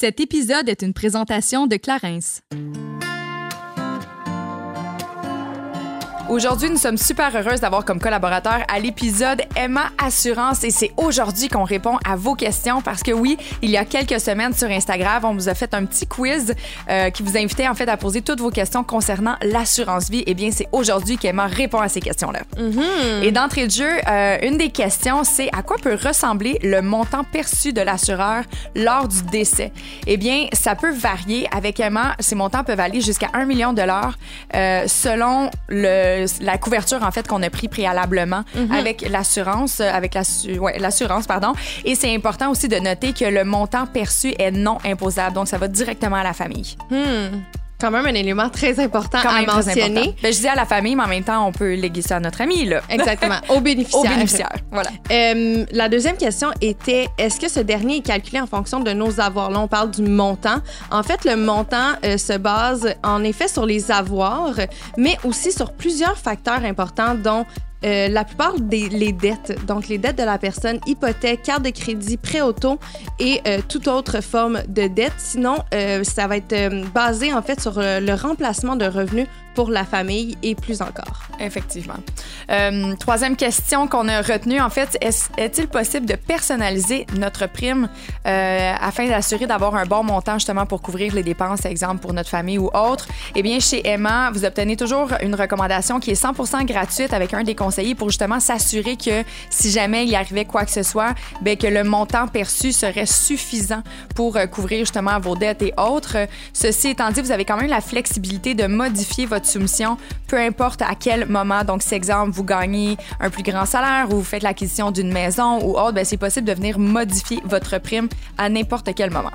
Cet épisode est une présentation de Clarence. Aujourd'hui, nous sommes super heureuses d'avoir comme collaborateur à l'épisode Emma Assurance et c'est aujourd'hui qu'on répond à vos questions parce que oui, il y a quelques semaines sur Instagram, on vous a fait un petit quiz euh, qui vous invitait en fait à poser toutes vos questions concernant l'assurance vie. Et eh bien, c'est aujourd'hui qu'Emma répond à ces questions-là. Mm-hmm. Et d'entrée de jeu, euh, une des questions, c'est à quoi peut ressembler le montant perçu de l'assureur lors du décès? Eh bien, ça peut varier. Avec Emma, ces montants peuvent aller jusqu'à 1 million de dollars euh, selon le la couverture en fait qu'on a pris préalablement Mhm. avec l'assurance, euh, avec ouais, l'assurance pardon. Et c'est important aussi de noter que le montant perçu est non imposable, donc ça va directement à la famille. Hmm. Quand même un élément très important Quand à mentionner. important. Ben, je dis à la famille, mais en même temps, on peut léguer ça à notre ami là. Exactement, au bénéficiaire. Au bénéficiaire, voilà. Euh, la deuxième question était est-ce que ce dernier est calculé en fonction de nos avoirs? Là, on parle du montant. En fait, le montant euh, se base en effet sur les avoirs, mais aussi sur plusieurs facteurs importants, dont euh, la plupart des dettes, donc les dettes de la personne, hypothèque, carte de crédit, prêt auto et euh, toute autre forme de dette. Sinon, euh, ça va être basé en fait sur le remplacement de revenus pour la famille et plus encore. Effectivement. Euh, troisième question qu'on a retenue, en fait, est- est-il possible de personnaliser notre prime euh, afin d'assurer d'avoir un bon montant justement pour couvrir les dépenses, exemple pour notre famille ou autre? Eh bien, chez Emma, vous obtenez toujours une recommandation qui est 100% gratuite avec un des conseillers pour justement s'assurer que si jamais il arrivait quoi que ce soit, ben que le montant perçu serait suffisant pour euh, couvrir justement vos dettes et autres. Ceci étant dit, vous avez quand même la flexibilité de modifier votre soumission, peu importe à quel moment. Donc, si exemple vous gagnez un plus grand salaire ou vous faites l'acquisition d'une maison ou autre, ben c'est possible de venir modifier votre prime à n'importe quel moment.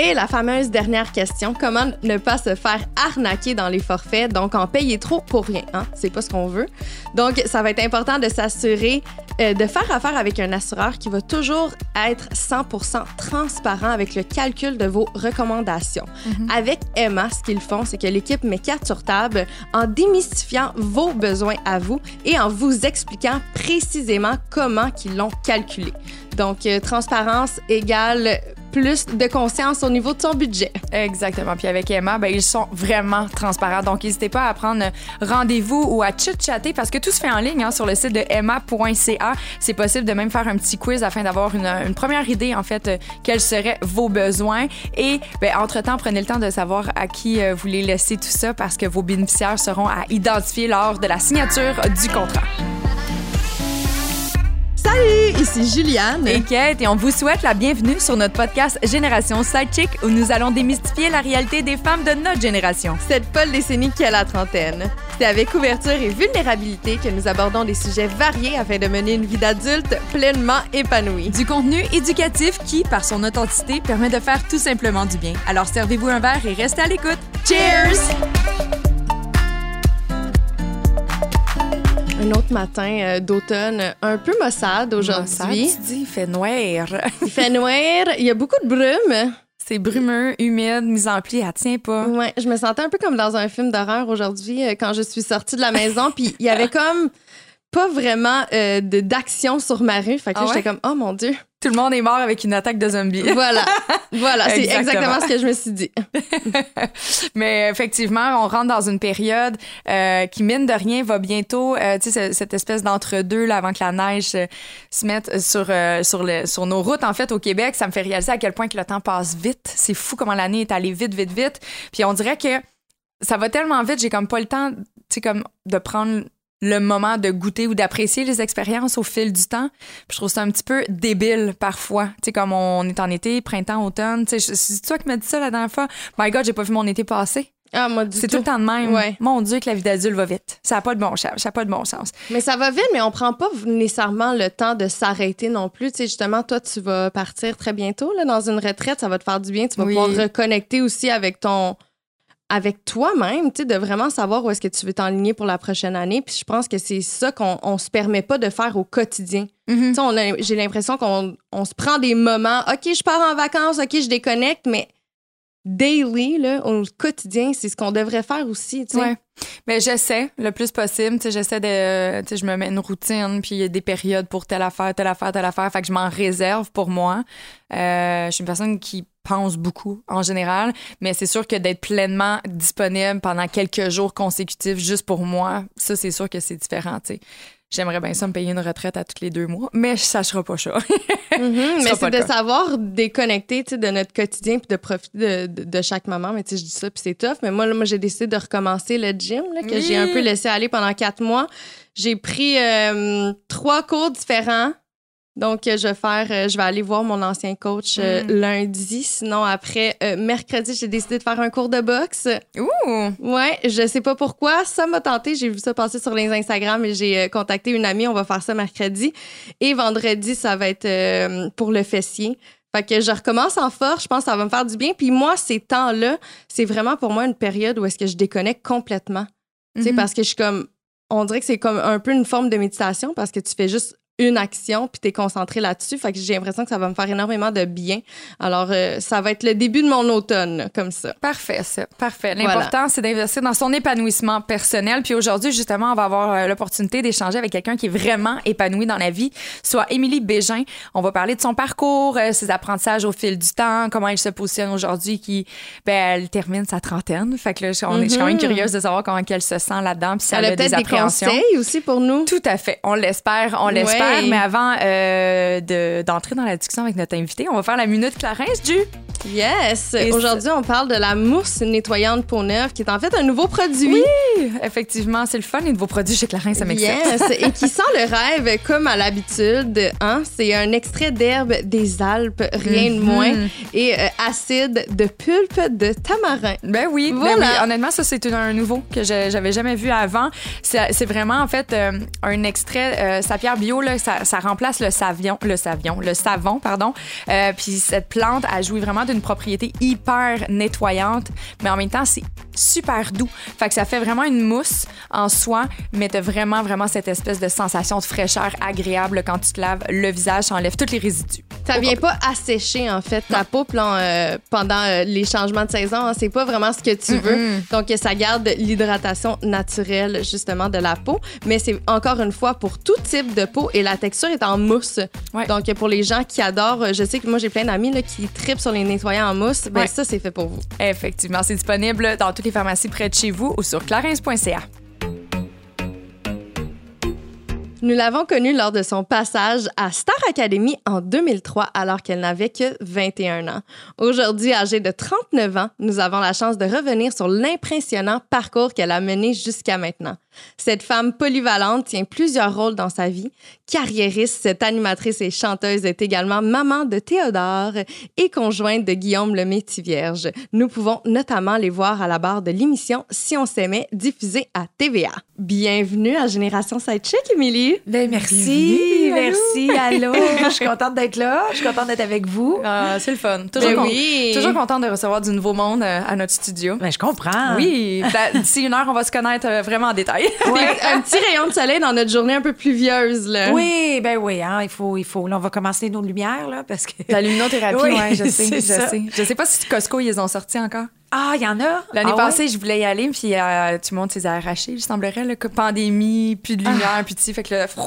Et la fameuse dernière question, comment ne pas se faire arnaquer dans les forfaits, donc en payer trop pour rien, hein? c'est pas ce qu'on veut. Donc, ça va être important de s'assurer euh, de faire affaire avec un assureur qui va toujours être 100% transparent avec le calcul de vos recommandations. Avec Emma, ce qu'ils font, c'est que l'équipe met carte sur table en démystifiant vos besoins à vous et en vous expliquant précisément comment qu'ils l'ont calculé. Donc, euh, transparence égale plus de conscience au niveau de son budget. Exactement. Puis avec Emma, ben, ils sont vraiment transparents. Donc, n'hésitez pas à prendre rendez-vous ou à chit-chatter parce que tout se fait en ligne hein, sur le site de emma.ca. C'est possible de même faire un petit quiz afin d'avoir une, première idée, en fait, euh, quels seraient vos besoins. Et, ben, entre-temps, prenez le temps de savoir à qui euh, vous les laissez tout ça parce que vos bénéficiaires seront à identifier lors de la signature du contrat. Salut, ici Juliane. Et Kate, et on vous souhaite la bienvenue sur notre podcast Génération Sidechick où nous allons démystifier la réalité des femmes de notre génération. cette folle décennie qui a la trentaine. C'est avec ouverture et vulnérabilité que nous abordons des sujets variés afin de mener une vie d'adulte pleinement épanouie. Du contenu éducatif qui, par son authenticité, permet de faire tout simplement du bien. Alors servez-vous un verre et restez à l'écoute. Cheers! Un autre matin euh, d'automne un peu maussade aujourd'hui. Tu dis, il fait noir. Il fait noir, il y a beaucoup de brume. C'est brumeux, humide, mise en pli, elle tient pas. Ouais, je me sentais un peu comme dans un film d'horreur aujourd'hui euh, quand je suis sortie de la maison, puis il y avait comme pas vraiment euh, d'action sur ma rue. Fait que là, Ah ouais? j'étais comme, oh mon Dieu. Tout le monde est mort avec une attaque de zombies. Voilà, voilà, c'est Exactement. exactement ce que je me suis dit. Mais effectivement, on rentre dans une période euh, qui, mine de rien, va bientôt, euh, tu sais, ce- cette espèce d'entre-deux là, avant que la neige euh, se mette sur, sur, le, sur nos routes. En fait, au Québec, ça me fait réaliser à quel point que le temps passe vite. C'est fou comment l'année est allée vite, vite, vite. Puis on dirait que ça va tellement vite, j'ai comme pas le temps, tu sais, comme de prendre le moment de goûter ou d'apprécier les expériences au fil du temps. Puis je trouve ça un petit peu débile parfois. Tu sais, comme on est en été, printemps, automne. Tu sais, c'est toi qui m'as dit ça la dernière fois. My God, j'ai pas vu mon été passer. Ah, moi, du C'est tout le temps de même. Ouais. Mon Dieu, que la vie d'adulte va vite. Ça n'a pas de bon sens. Ça a pas de bon sens. Mais ça va vite, mais on prend pas nécessairement le temps de s'arrêter non plus. Tu sais, justement, toi, tu vas partir très bientôt là, dans une retraite. Ça va te faire du bien. Tu vas Oui. pouvoir reconnecter aussi avec ton avec toi-même, tu sais, de vraiment savoir où est-ce que tu veux t'enligner pour la prochaine année. Puis je pense que c'est ça qu'on on se permet pas de faire au quotidien. On a- j'ai l'impression qu'on on se prend des moments. OK, je pars en vacances. OK, je déconnecte, mais daily, là, au quotidien, c'est ce qu'on devrait faire aussi, tu sais. Ouais. Mais j'essaie le plus possible. Tu sais, j'essaie de. Tu sais, je me mets une routine, puis il y a des périodes pour telle affaire, telle affaire, telle affaire. Fait que je m'en réserve pour moi. Euh, je suis une personne qui pense beaucoup en général, mais c'est sûr que d'être pleinement disponible pendant quelques jours consécutifs juste pour moi, ça, c'est sûr que c'est différent, tu sais. J'aimerais bien ça me payer une retraite à tous les deux mois, mais ça sera pas ça. Mhm, Ce mais c'est de cas. savoir déconnecter de notre quotidien puis de profiter de, de- de chaque moment. Mais tu sais, je dis ça puis c'est tough. Mais moi, là, moi j'ai décidé de recommencer le gym là, que j'ai un peu laissé aller pendant quatre mois. J'ai pris euh, trois cours différents. Donc, euh, je vais faire, euh, je vais aller voir mon ancien coach euh, Mm. lundi. Sinon, après, mercredi, j'ai décidé de faire un cours de boxe. Ouh! Ouais, je sais pas pourquoi. Ça m'a tenté. J'ai vu ça passer sur les Instagram et j'ai contacté une amie. On va faire ça mercredi. Et vendredi, ça va être pour le fessier. Fait que je recommence en force. Je pense que ça va me faire du bien. Puis moi, ces temps-là, c'est vraiment pour moi une période où est-ce que je déconnecte complètement. Tu sais, Mhm. parce que je suis comme. On dirait que c'est comme un peu une forme de méditation parce que tu fais juste une action puis t'es concentré là-dessus. Fait que j'ai l'impression que ça va me faire énormément de bien. Alors, euh, ça va être le début de mon automne, comme ça. Parfait, ça. Parfait. Voilà. L'important, c'est d'investir dans son épanouissement personnel. Puis aujourd'hui, justement, on va avoir euh, l'opportunité d'échanger avec quelqu'un qui est vraiment épanoui dans la vie, soit Émilie Bégin. On va parler de son parcours, euh, ses apprentissages au fil du temps, comment elle se positionne aujourd'hui, qui, ben, elle termine sa trentaine. Fait que là, je, on est- je suis quand même Mhm. curieuse de savoir comment elle se sent là-dedans, puis si elle, Elle a a des peut-être des appréhensions. conseils aussi pour nous? Tout à fait. On l'espère, on l'espère. Ouais. Mais avant euh, de- d'entrer dans la discussion avec notre invité, on va faire la minute Clarence du. Yes! Et Aujourd'hui, on parle de la mousse nettoyante peau neuve, qui est en fait un nouveau produit. Effectivement, c'est le fun, les nouveaux produits chez Clarence, ça m'excite. Yes! Et qui sent le rêve comme à l'habitude. Hein? C'est un extrait d'herbe des Alpes, rien de Mhm. moins, et euh, acide de pulpe de tamarin. Ben oui, ben Voilà. oui. Honnêtement, ça, c'est un nouveau que je- j'avais jamais vu avant. C'est vraiment, en fait, euh, un extrait. Euh, Sapierre Bio, là, ça, ça remplace le savion, le savion, le savon, pardon. Euh, Puis cette plante a joué vraiment d'une propriété hyper nettoyante, mais en même temps, c'est super doux. Fait que ça fait vraiment une mousse en soi, mais t'as vraiment, vraiment cette espèce de sensation de fraîcheur agréable quand tu te laves le visage, ça enlève tous les résidus. Ça vient pas assécher, en fait, ta peau euh, pendant euh, les changements de saison. hein. C'est pas vraiment ce que tu veux. Donc, ça garde l'hydratation naturelle, justement, de la peau. Mais c'est encore une fois pour tout type de peau et la texture est en mousse. Ouais. Donc, pour les gens qui adorent, je sais que moi, j'ai plein d'amis là, qui tripent sur les nettoyants en mousse. Ben, Ouais. ça, c'est fait pour vous. Effectivement, c'est disponible dans toutes les pharmacies près de chez vous ou sur clarins.ca. Nous l'avons connue lors de son passage à Star Academy en 2003, alors qu'elle n'avait que 21 ans. Aujourd'hui, âgée de 39 ans, nous avons la chance de revenir sur l'impressionnant parcours qu'elle a mené jusqu'à maintenant. Cette femme polyvalente tient plusieurs rôles dans sa vie. Carriériste, cette animatrice et chanteuse est également maman de Théodore et conjointe de Guillaume le Métis-Vierge. Nous pouvons notamment les voir à la barre de l'émission Si on s'aimait, diffusée à TVA. Bienvenue à Génération Sidechick, Émilie. Ben merci, Bienvenue, merci, allô. je suis contente d'être là, je suis contente d'être avec vous. Ah, c'est le fun. Toujours, Ben con- oui. toujours contente de recevoir du nouveau monde euh, à notre studio. Ben je comprends. Oui, ben, d'ici une heure, on va se connaître euh, vraiment en détail. Un petit rayon de soleil dans notre journée un peu pluvieuse, là. Oui, ben oui, hein, il faut, il faut. Là, on va commencer nos lumières, là, parce que. La luminothérapie, Oui, ouais, je sais, je ça. sais. Je sais pas si Costco, ils les ont sortis encore. Ah, il y en a? L'année Ah passée, je voulais y aller, puis euh, tout le monde s'est arraché, il semblerait, là, que pandémie, plus de lumière, puis tu sais, fait que là, pff?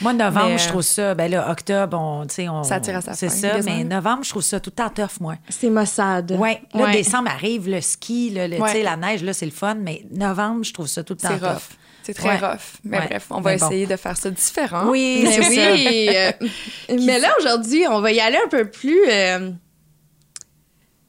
Moi, novembre, Mais, je trouve ça. Ben là, octobre, on, tu sais, on. Ça tire à sa C'est ça, mais novembre, je trouve ça tout le temps tough, moi. C'est Mossad. Ouais. Là, Ouais. décembre arrive, le ski, le, le- Ouais. tu sais, la neige, là, c'est le fun, mais novembre, je trouve ça tout le temps tough. C'est très Ouais. rough. Mais Ouais. bref, on va bon. essayer de faire ça différent. Oui, Mais oui. euh, mais là, aujourd'hui, on va y aller un peu plus. euh,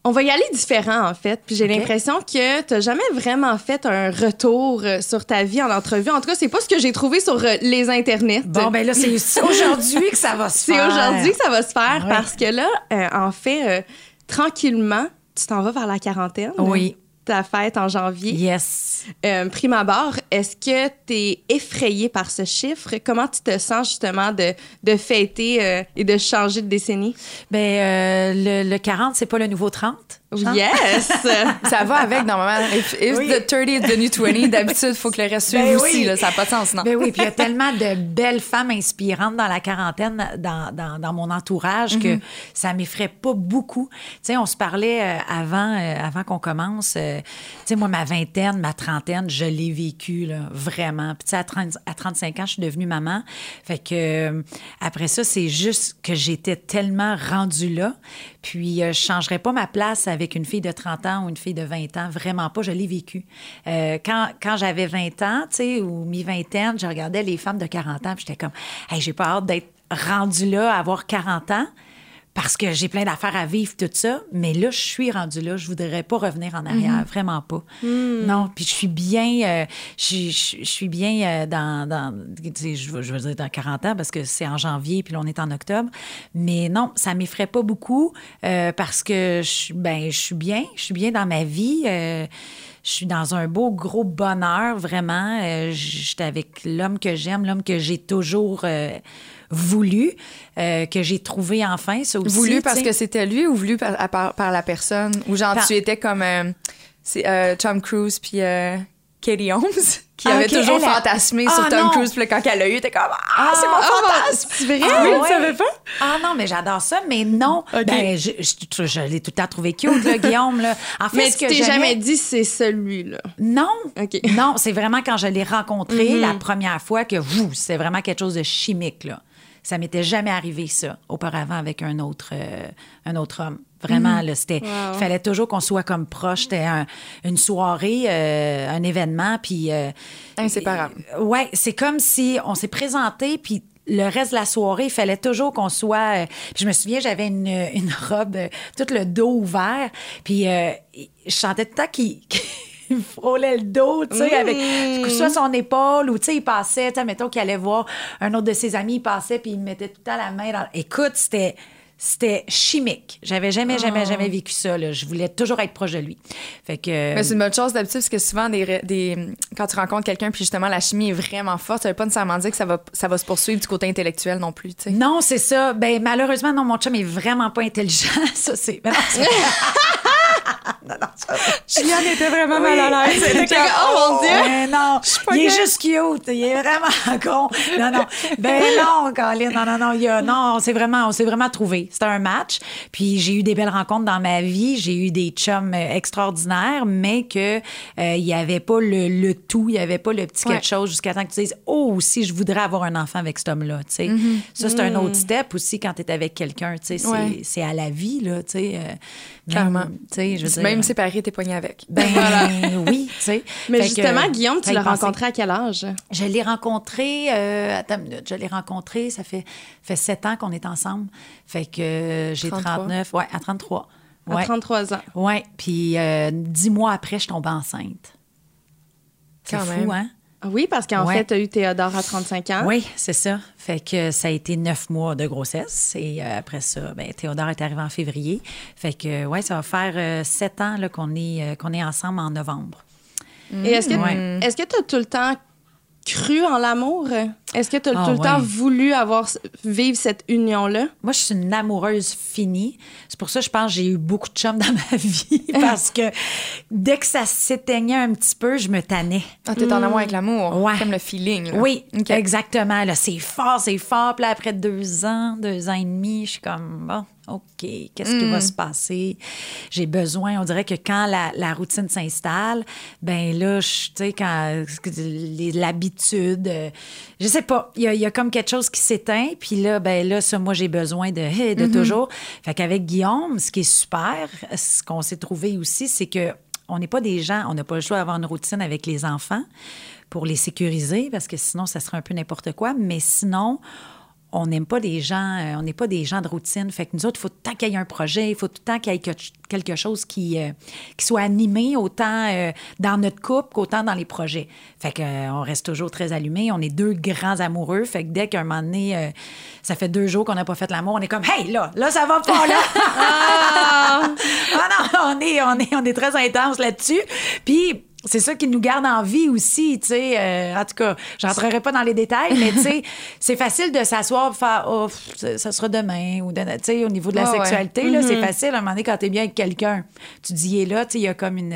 on va y aller différent, en fait. Puis j'ai l'impression que tu jamais vraiment fait un retour euh, sur ta vie en entrevue. En tout cas, c'est pas ce que j'ai trouvé sur euh, les internets. Bon, ben là, c'est aujourd'hui que ça va se c'est faire. aujourd'hui que ça va se faire Ouais. parce que là, euh, en fait, tranquillement, tu t'en vas vers la quarantaine. Oui. Ta fête en janvier. Yes. Euh, prime abord, est-ce que tu es effrayé par ce chiffre? Comment tu te sens justement de, de fêter euh, et de changer de décennie? Ben, euh, le, le 40, c'est pas le nouveau 30. Yes! Ça va avec, normalement. If, if Oui. the 30 is the new 20, d'habitude, il faut que le reste suive Ben aussi. oui. Là, ça n'a pas de sens, non? Ben oui, puis il y a tellement de belles femmes inspirantes dans la quarantaine, dans, dans, dans mon entourage, que ça m'effraie pas beaucoup. Tu sais, on se parlait euh, avant, euh, avant qu'on commence. euh, tu sais, moi, ma vingtaine, ma trentaine, je l'ai vécu, là, vraiment. Puis tu sais, à, 30 à 35 ans, je suis devenue maman. Fait que après ça, c'est juste que j'étais tellement rendue là. Puis je changerais pas ma place avec une fille de 30 ans ou une fille de 20 ans. Vraiment pas. Je l'ai vécu. Euh, quand quand j'avais 20 ans, tu sais, ou mi-vingtaine, je regardais les femmes de 40 ans, puis j'étais comme, hey, j'ai pas hâte d'être rendue là, à avoir 40 ans. Parce que j'ai plein d'affaires à vivre, tout ça. Mais là, je suis rendue là. Je voudrais pas revenir en arrière, vraiment pas. Non, puis je suis bien, euh, je, je- je suis bien euh, dans, je, veux- je veux dire dans 40 ans parce que c'est en janvier puis là on est en octobre. Mais non, ça m'effraie pas beaucoup euh, parce que je, ben, je suis bien, je suis bien dans ma vie. Je suis dans un beau gros bonheur, vraiment. Euh, J'étais avec l'homme que j'aime, l'homme que j'ai toujours euh, voulu, euh, que j'ai trouvé enfin, ça aussi. Voulu parce que c'était lui ou voulu par, à- par, par la personne? Ou genre, Par- tu étais comme c'est, Tom Cruise puis Katie Holmes? Qui Ah, avait toujours elle fantasmé Ah, sur Tom non. Cruise. Puis quand elle l'a eu, t'es comme Ah, c'est mon Ah, fantasme! c'est vrai? Ah, oui, ouais. tu savais pas? Ah non, mais j'adore ça, mais non. Ben, je, je- je l'ai tout le temps trouvé cute, là, Guillaume. Là. En fait, Mais ce que t'es jamais dit c'est celui-là. Non. Non, c'est vraiment quand je l'ai rencontré la première fois que vous, c'est vraiment quelque chose de chimique, là. Ça m'était jamais arrivé, ça, auparavant, avec un autre, euh, un autre homme. Vraiment, là, c'était... Il fallait toujours qu'on soit comme proche. C'était un- une soirée, euh, un événement, puis... euh, Inséparable. euh, ouais, c'est comme si on s'est présenté, puis le reste de la soirée, il fallait toujours qu'on soit. euh, puis je me souviens, j'avais une, une robe, euh, tout le dos ouvert, puis euh, je sentais tout le temps qu'il. me frôlait le dos, tu sais, avec soit son épaule ou, tu sais, il passait, tu sais, mettons qu'il allait voir un autre de ses amis, il passait, puis il me mettait tout le temps la main dans... Écoute, c'était... C'était chimique. J'avais jamais, jamais, jamais vécu ça. Là. Je voulais toujours être proche de lui. Fait que. Mais c'est une bonne chose d'habitude parce que souvent, des, des, quand tu rencontres quelqu'un puis justement la chimie est vraiment forte, ça veut pas nécessairement dire que ça va, ça va se poursuivre du côté intellectuel non plus. tu sais. Non, c'est ça. Ben, malheureusement, non, mon chum est vraiment pas intelligent. Ça, c'est. Ben non, c'est- Juliane était vraiment Oui. J'étais comme, oh mon Dieu! Ben non, pas il est juste cute. Il est vraiment con. Non, non. Ben non, Colin. Non, non, non. Il y a, non, on s'est vraiment, on s'est vraiment trouvé. C'était un match. Puis j'ai eu des belles rencontres dans ma vie. J'ai eu des chums euh, extraordinaires, mais que euh, il y avait pas le, le tout. Il y avait pas le petit Ouais. quelque chose jusqu'à temps que tu dises, oh, aussi, je voudrais avoir un enfant avec cet homme-là. Tu sais, ça c'est un autre step aussi quand tu es avec quelqu'un. Tu sais, c'est, Ouais. à la vie là. Tu sais, euh, Clairement. Tu sais, je veux dire. Même séparé, t'es pogné avec. Ben oui, tu sais. Mais Fait que, justement, Guillaume, tu l'as rencontré à quel âge? Je l'ai rencontré, euh, attends une minute, je l'ai rencontré, ça fait, fait sept ans qu'on est ensemble. Fait que euh, j'ai 33. 39, ouais, à 33. À Ouais. 33 ans. Ouais, puis euh, dix mois après, je tombe enceinte. C'est fou, même. hein? Ah Oui, parce qu'en Ouais. fait, tu as eu Théodore à 35 ans. Oui, c'est ça. Fait que ça a été neuf mois de grossesse. Et euh, après ça, ben, Théodore est arrivé en février. Fait que, ouais, ça va faire euh, sept ans qu'on est, euh, qu'on est ensemble en novembre. Et est-ce que Ouais. est-ce que tu as tout le temps cru en l'amour? Est-ce que tu as Ah, tout le temps voulu avoir vivre cette union-là? Moi, je suis une amoureuse finie. C'est pour ça que je pense que j'ai eu beaucoup de chums dans ma vie parce que dès que ça s'éteignait un petit peu, je me tannais. Ah, t'es en amour avec l'amour. Ouais. Comme le feeling. là. Oui, exactement. Là, c'est fort, c'est fort. Puis là, après deux ans, deux ans et demi, je suis comme, bon, OK, qu'est-ce qui va se passer? J'ai besoin, on dirait que quand la, la routine s'installe, ben là, tu sais, quand l'habitude, euh, je sais pas, il y, a- il y a comme quelque chose qui s'éteint. Puis là, ben là, ça, moi, j'ai besoin de, de toujours. Fait qu'avec Guillaume, ce qui est super, ce qu'on s'est trouvé aussi, c'est que on n'est pas des gens, on n'a pas le choix d'avoir une routine avec les enfants pour les sécuriser, parce que sinon, ça serait un peu n'importe quoi. Mais sinon, on n'aime pas des gens, euh, on n'est pas des gens de routine. Fait que nous autres, il faut tout le temps qu'il y ait un projet, il faut tout le temps qu'il y ait que- quelque chose qui, euh, qui soit animé autant euh, dans notre couple qu'autant dans les projets. Fait que euh, on reste toujours très allumés. On est deux grands amoureux. Fait que dès qu'un moment donné, ça fait deux jours qu'on n'a pas fait l'amour, on est comme, hey, là, là, ça va pas, là. ah non, on est, on est, on est très intense là-dessus. Puis, c'est ça qui nous garde en vie aussi, tu sais. Euh, en tout cas, je rentrerai pas dans les détails, mais tu sais, c'est facile de s'asseoir faire oh, ça, sera demain ou de- tu sais au niveau de la Ouais, sexualité là, c'est facile à un moment donné quand t'es bien avec quelqu'un. Tu dis il est là, tu sais, il y a comme une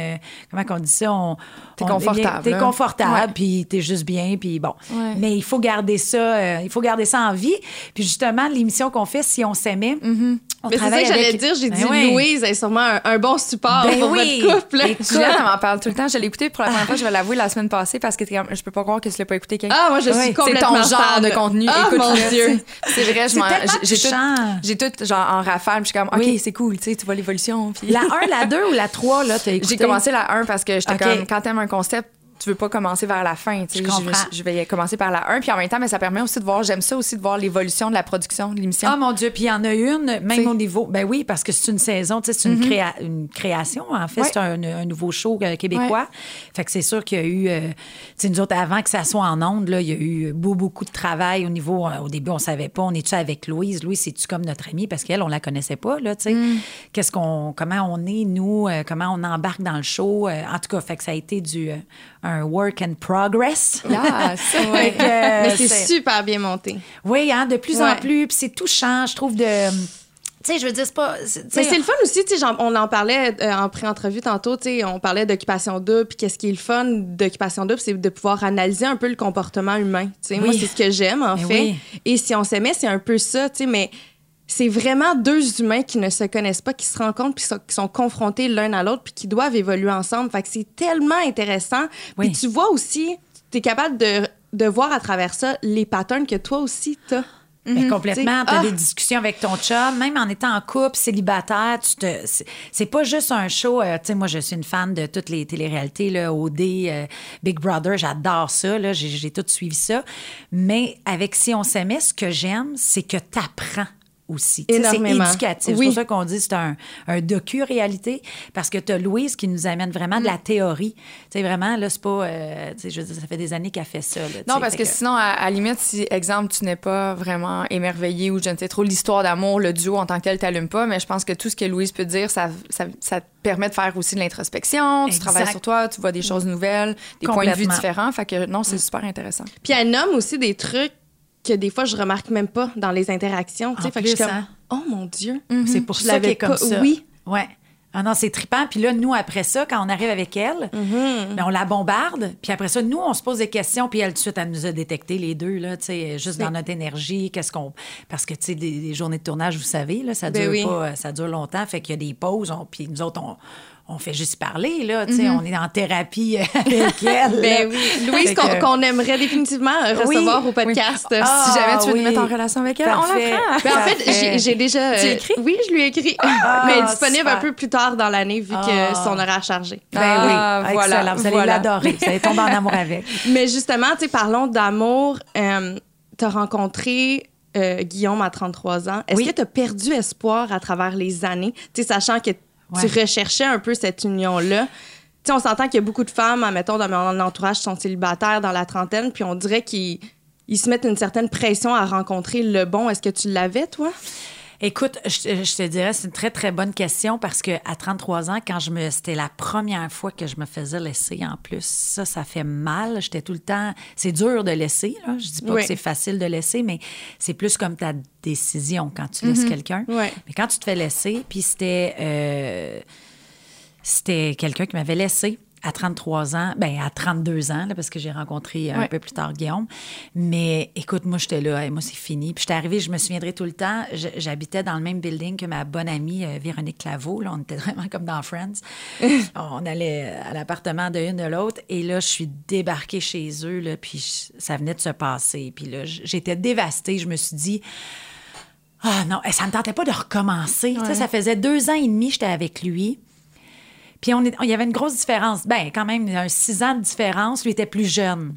comment qu'on dit ça, on T'es confortable, T'es confortable, puis t'es juste bien, puis bon. Ouais. Mais il faut garder ça, euh, il faut garder ça en vie. Puis justement, l'émission qu'on fait, si on s'aimait, on Mais c'est ça que j'allais avec- dire. J'ai Ben dit, oui. Louise est sûrement un, un bon support Ben pour oui. votre couple. Écoute, Juliette, elle m'en parle tout le temps. Je l'ai écouté pour la première fois, je vais l'avouer la semaine passée parce que je peux pas croire que tu l'as pas écouté. Ken. Ah, moi, je suis Oui. c'est complètement ton genre fan. de contenu. Ah, Écoute, mon Dieu. tu C'est vrai, C'est j'ai- tout, j'ai tout genre en rafale. Je suis comme, OK, Oui. c'est cool, tu sais, tu vois l'évolution. puis- La 1, la 2 ou la 3, là, t'as écouté? J'ai commencé la 1 parce que j'étais OK. comme, quand t'aimes un concept, tu veux pas commencer vers la fin. tu sais. Je comprends. Je, vais commencer par la 1. Puis en même temps, mais ça permet aussi de voir, j'aime ça aussi de voir l'évolution de la production de l'émission. Ah mon Dieu, puis il y en a une, même T'sais. au niveau. Ben oui, parce que c'est une saison, tu sais, c'est une, créa- une création, en fait. Ouais. C'est un, un nouveau show euh, québécois. Fait que c'est sûr qu'il y a eu. euh, tu sais, nous autres, avant que ça soit en ondes, là, il y a eu beaucoup, beaucoup de travail au niveau. euh, au début, on savait pas, on est-tu avec Louise? Louise, c'est-tu comme notre amie? Parce qu'elle, on la connaissait pas, là, tu sais. Qu'est-ce qu'on. Comment on est, nous? euh, comment on embarque dans le show? euh, en tout cas, fait que ça a été du. Un work in progress. Ah, ça, Fait ouais. que, euh, Mais c'est super bien monté. oui, hein, de plus en plus. Puis c'est touchant, je trouve, de. Tu sais, je veux dire, c'est pas. Mais c'est le fun aussi, tu sais, on en parlait euh, en pré-entrevue tantôt, tu sais, on parlait d'occupation double, puis qu'est-ce qui est le fun d'occupation double, c'est de pouvoir analyser un peu le comportement humain, tu sais. Moi, c'est ce que j'aime, en Mais fait. oui. Et si on s'aimait, c'est un peu ça, tu sais, mais c'est vraiment deux humains qui ne se connaissent pas, qui se rencontrent, puis qui sont confrontés l'un à l'autre, puis qui doivent évoluer ensemble. Fait que c'est tellement intéressant. Oui. Puis tu vois aussi, tu es capable de, de voir à travers ça les patterns que toi aussi t'as. Mais complètement, T'sais, tu as ah. des discussions avec ton chum, même en étant en couple, célibataire, tu te c'est- pas juste un show, euh, tu sais moi je suis une fan de toutes les téléréalités là, OD, euh, Big Brother, j'adore ça là, j'ai j'ai tout suivi ça, mais avec si on s'aimait, ce que j'aime, c'est que tu apprends aussi. Sais, C'est Énormément. éducatif. C'est Oui. pour ça qu'on dit que c'est un, un docu-réalité, parce que tu as Louise qui nous amène vraiment Mm. de la théorie. Tu sais, vraiment, là, c'est pas. euh, je veux dire, ça fait des années qu'elle fait ça. là, Non, parce que, sinon, à, à la limite, si, exemple, tu n'es pas vraiment émerveillé ou je ne sais trop, l'histoire d'amour, le duo en tant que tel, t'allume pas, mais je pense que tout ce que Louise peut dire, ça, ça, ça te permet de faire aussi de l'introspection, tu Exact. travailles sur toi, tu vois des choses nouvelles, des points de vue différents. Fait que non, c'est super intéressant. Puis elle nomme aussi des trucs que des fois je remarque même pas dans les interactions. tu sais. En Fait que je suis comme, hein? oh mon Dieu. C'est pour Je ça l'avais est comme ça. oui. Ouais. Ah non, c'est trippant. Puis là, nous, après ça, quand on arrive avec elle, ben, on la bombarde. Puis après ça, nous, on se pose des questions. Puis elle, tout de suite, elle nous a détecté les deux, là, tu sais, juste dans notre énergie. Qu'est-ce qu'on. Parce que, tu sais, des, des journées de tournage, vous savez, là, ça Ben dure oui. pas, ça dure longtemps. Fait qu'il y a des pauses. on- Puis nous autres, on, on fait juste parler, là, tu sais, on est en thérapie avec elle. Ben oui. Louise, qu'on aimerait définitivement euh, Oui. recevoir au podcast. Ah, si jamais tu veux oui. nous mettre en relation avec elle, Parfait. on la prend. Ben, en fait, j'ai- déjà. Tu euh, écris? Oui, je lui ai écrit. Ah, mais disponible super. un peu plus tard dans l'année, vu que Ah. son horaire chargé. Ben Ah, oui, voilà, excellent. Vous allez voilà. l'adorer. Vous allez tomber en amour avec. Mais justement, tu sais, parlons d'amour. Euh, T'as rencontré euh, Guillaume à 33 ans. Est-ce Oui. que tu as perdu espoir à travers les années? Tu sais, sachant que Tu recherchais un peu cette union-là. On s'entend qu'il y a beaucoup de femmes, admettons, dans mon entourage, qui sont célibataires dans la trentaine, puis on dirait qu'ils ils se mettent une certaine pression à rencontrer le bon. Est-ce que tu l'avais, toi? Écoute, je, te- je te dirais, c'est une très, très bonne question parce que à 33 ans, quand je me. C'était la première fois que je me faisais laisser en plus. Ça, ça fait mal. J'étais tout le temps. C'est dur de laisser, là. Je dis pas Oui. que c'est facile de laisser, mais c'est plus comme ta décision quand tu laisses quelqu'un. Ouais. Mais quand tu te fais laisser, puis c'était. euh, c'était quelqu'un qui m'avait laissé à 33 ans, ben à 32 ans, là, parce que j'ai rencontré un Ouais. peu plus tard Guillaume. Mais écoute, moi, j'étais là, Hey, moi, c'est fini. Puis j'étais arrivée, je me souviendrai tout le temps, j'habitais dans le même building que ma bonne amie euh, Véronique Claveau. Là, on était vraiment comme dans Friends. on allait à l'appartement de une de l'autre. Et là, je suis débarquée chez eux, là, puis je- ça venait de se passer. Puis là, j'étais dévastée. Je me suis dit, ah non, eh, ça me tentait pas de recommencer. Ça faisait deux ans et demi que j'étais avec lui. Puis on est- il y avait une grosse différence. Ben, quand même, un six ans de différence. Lui était plus jeune.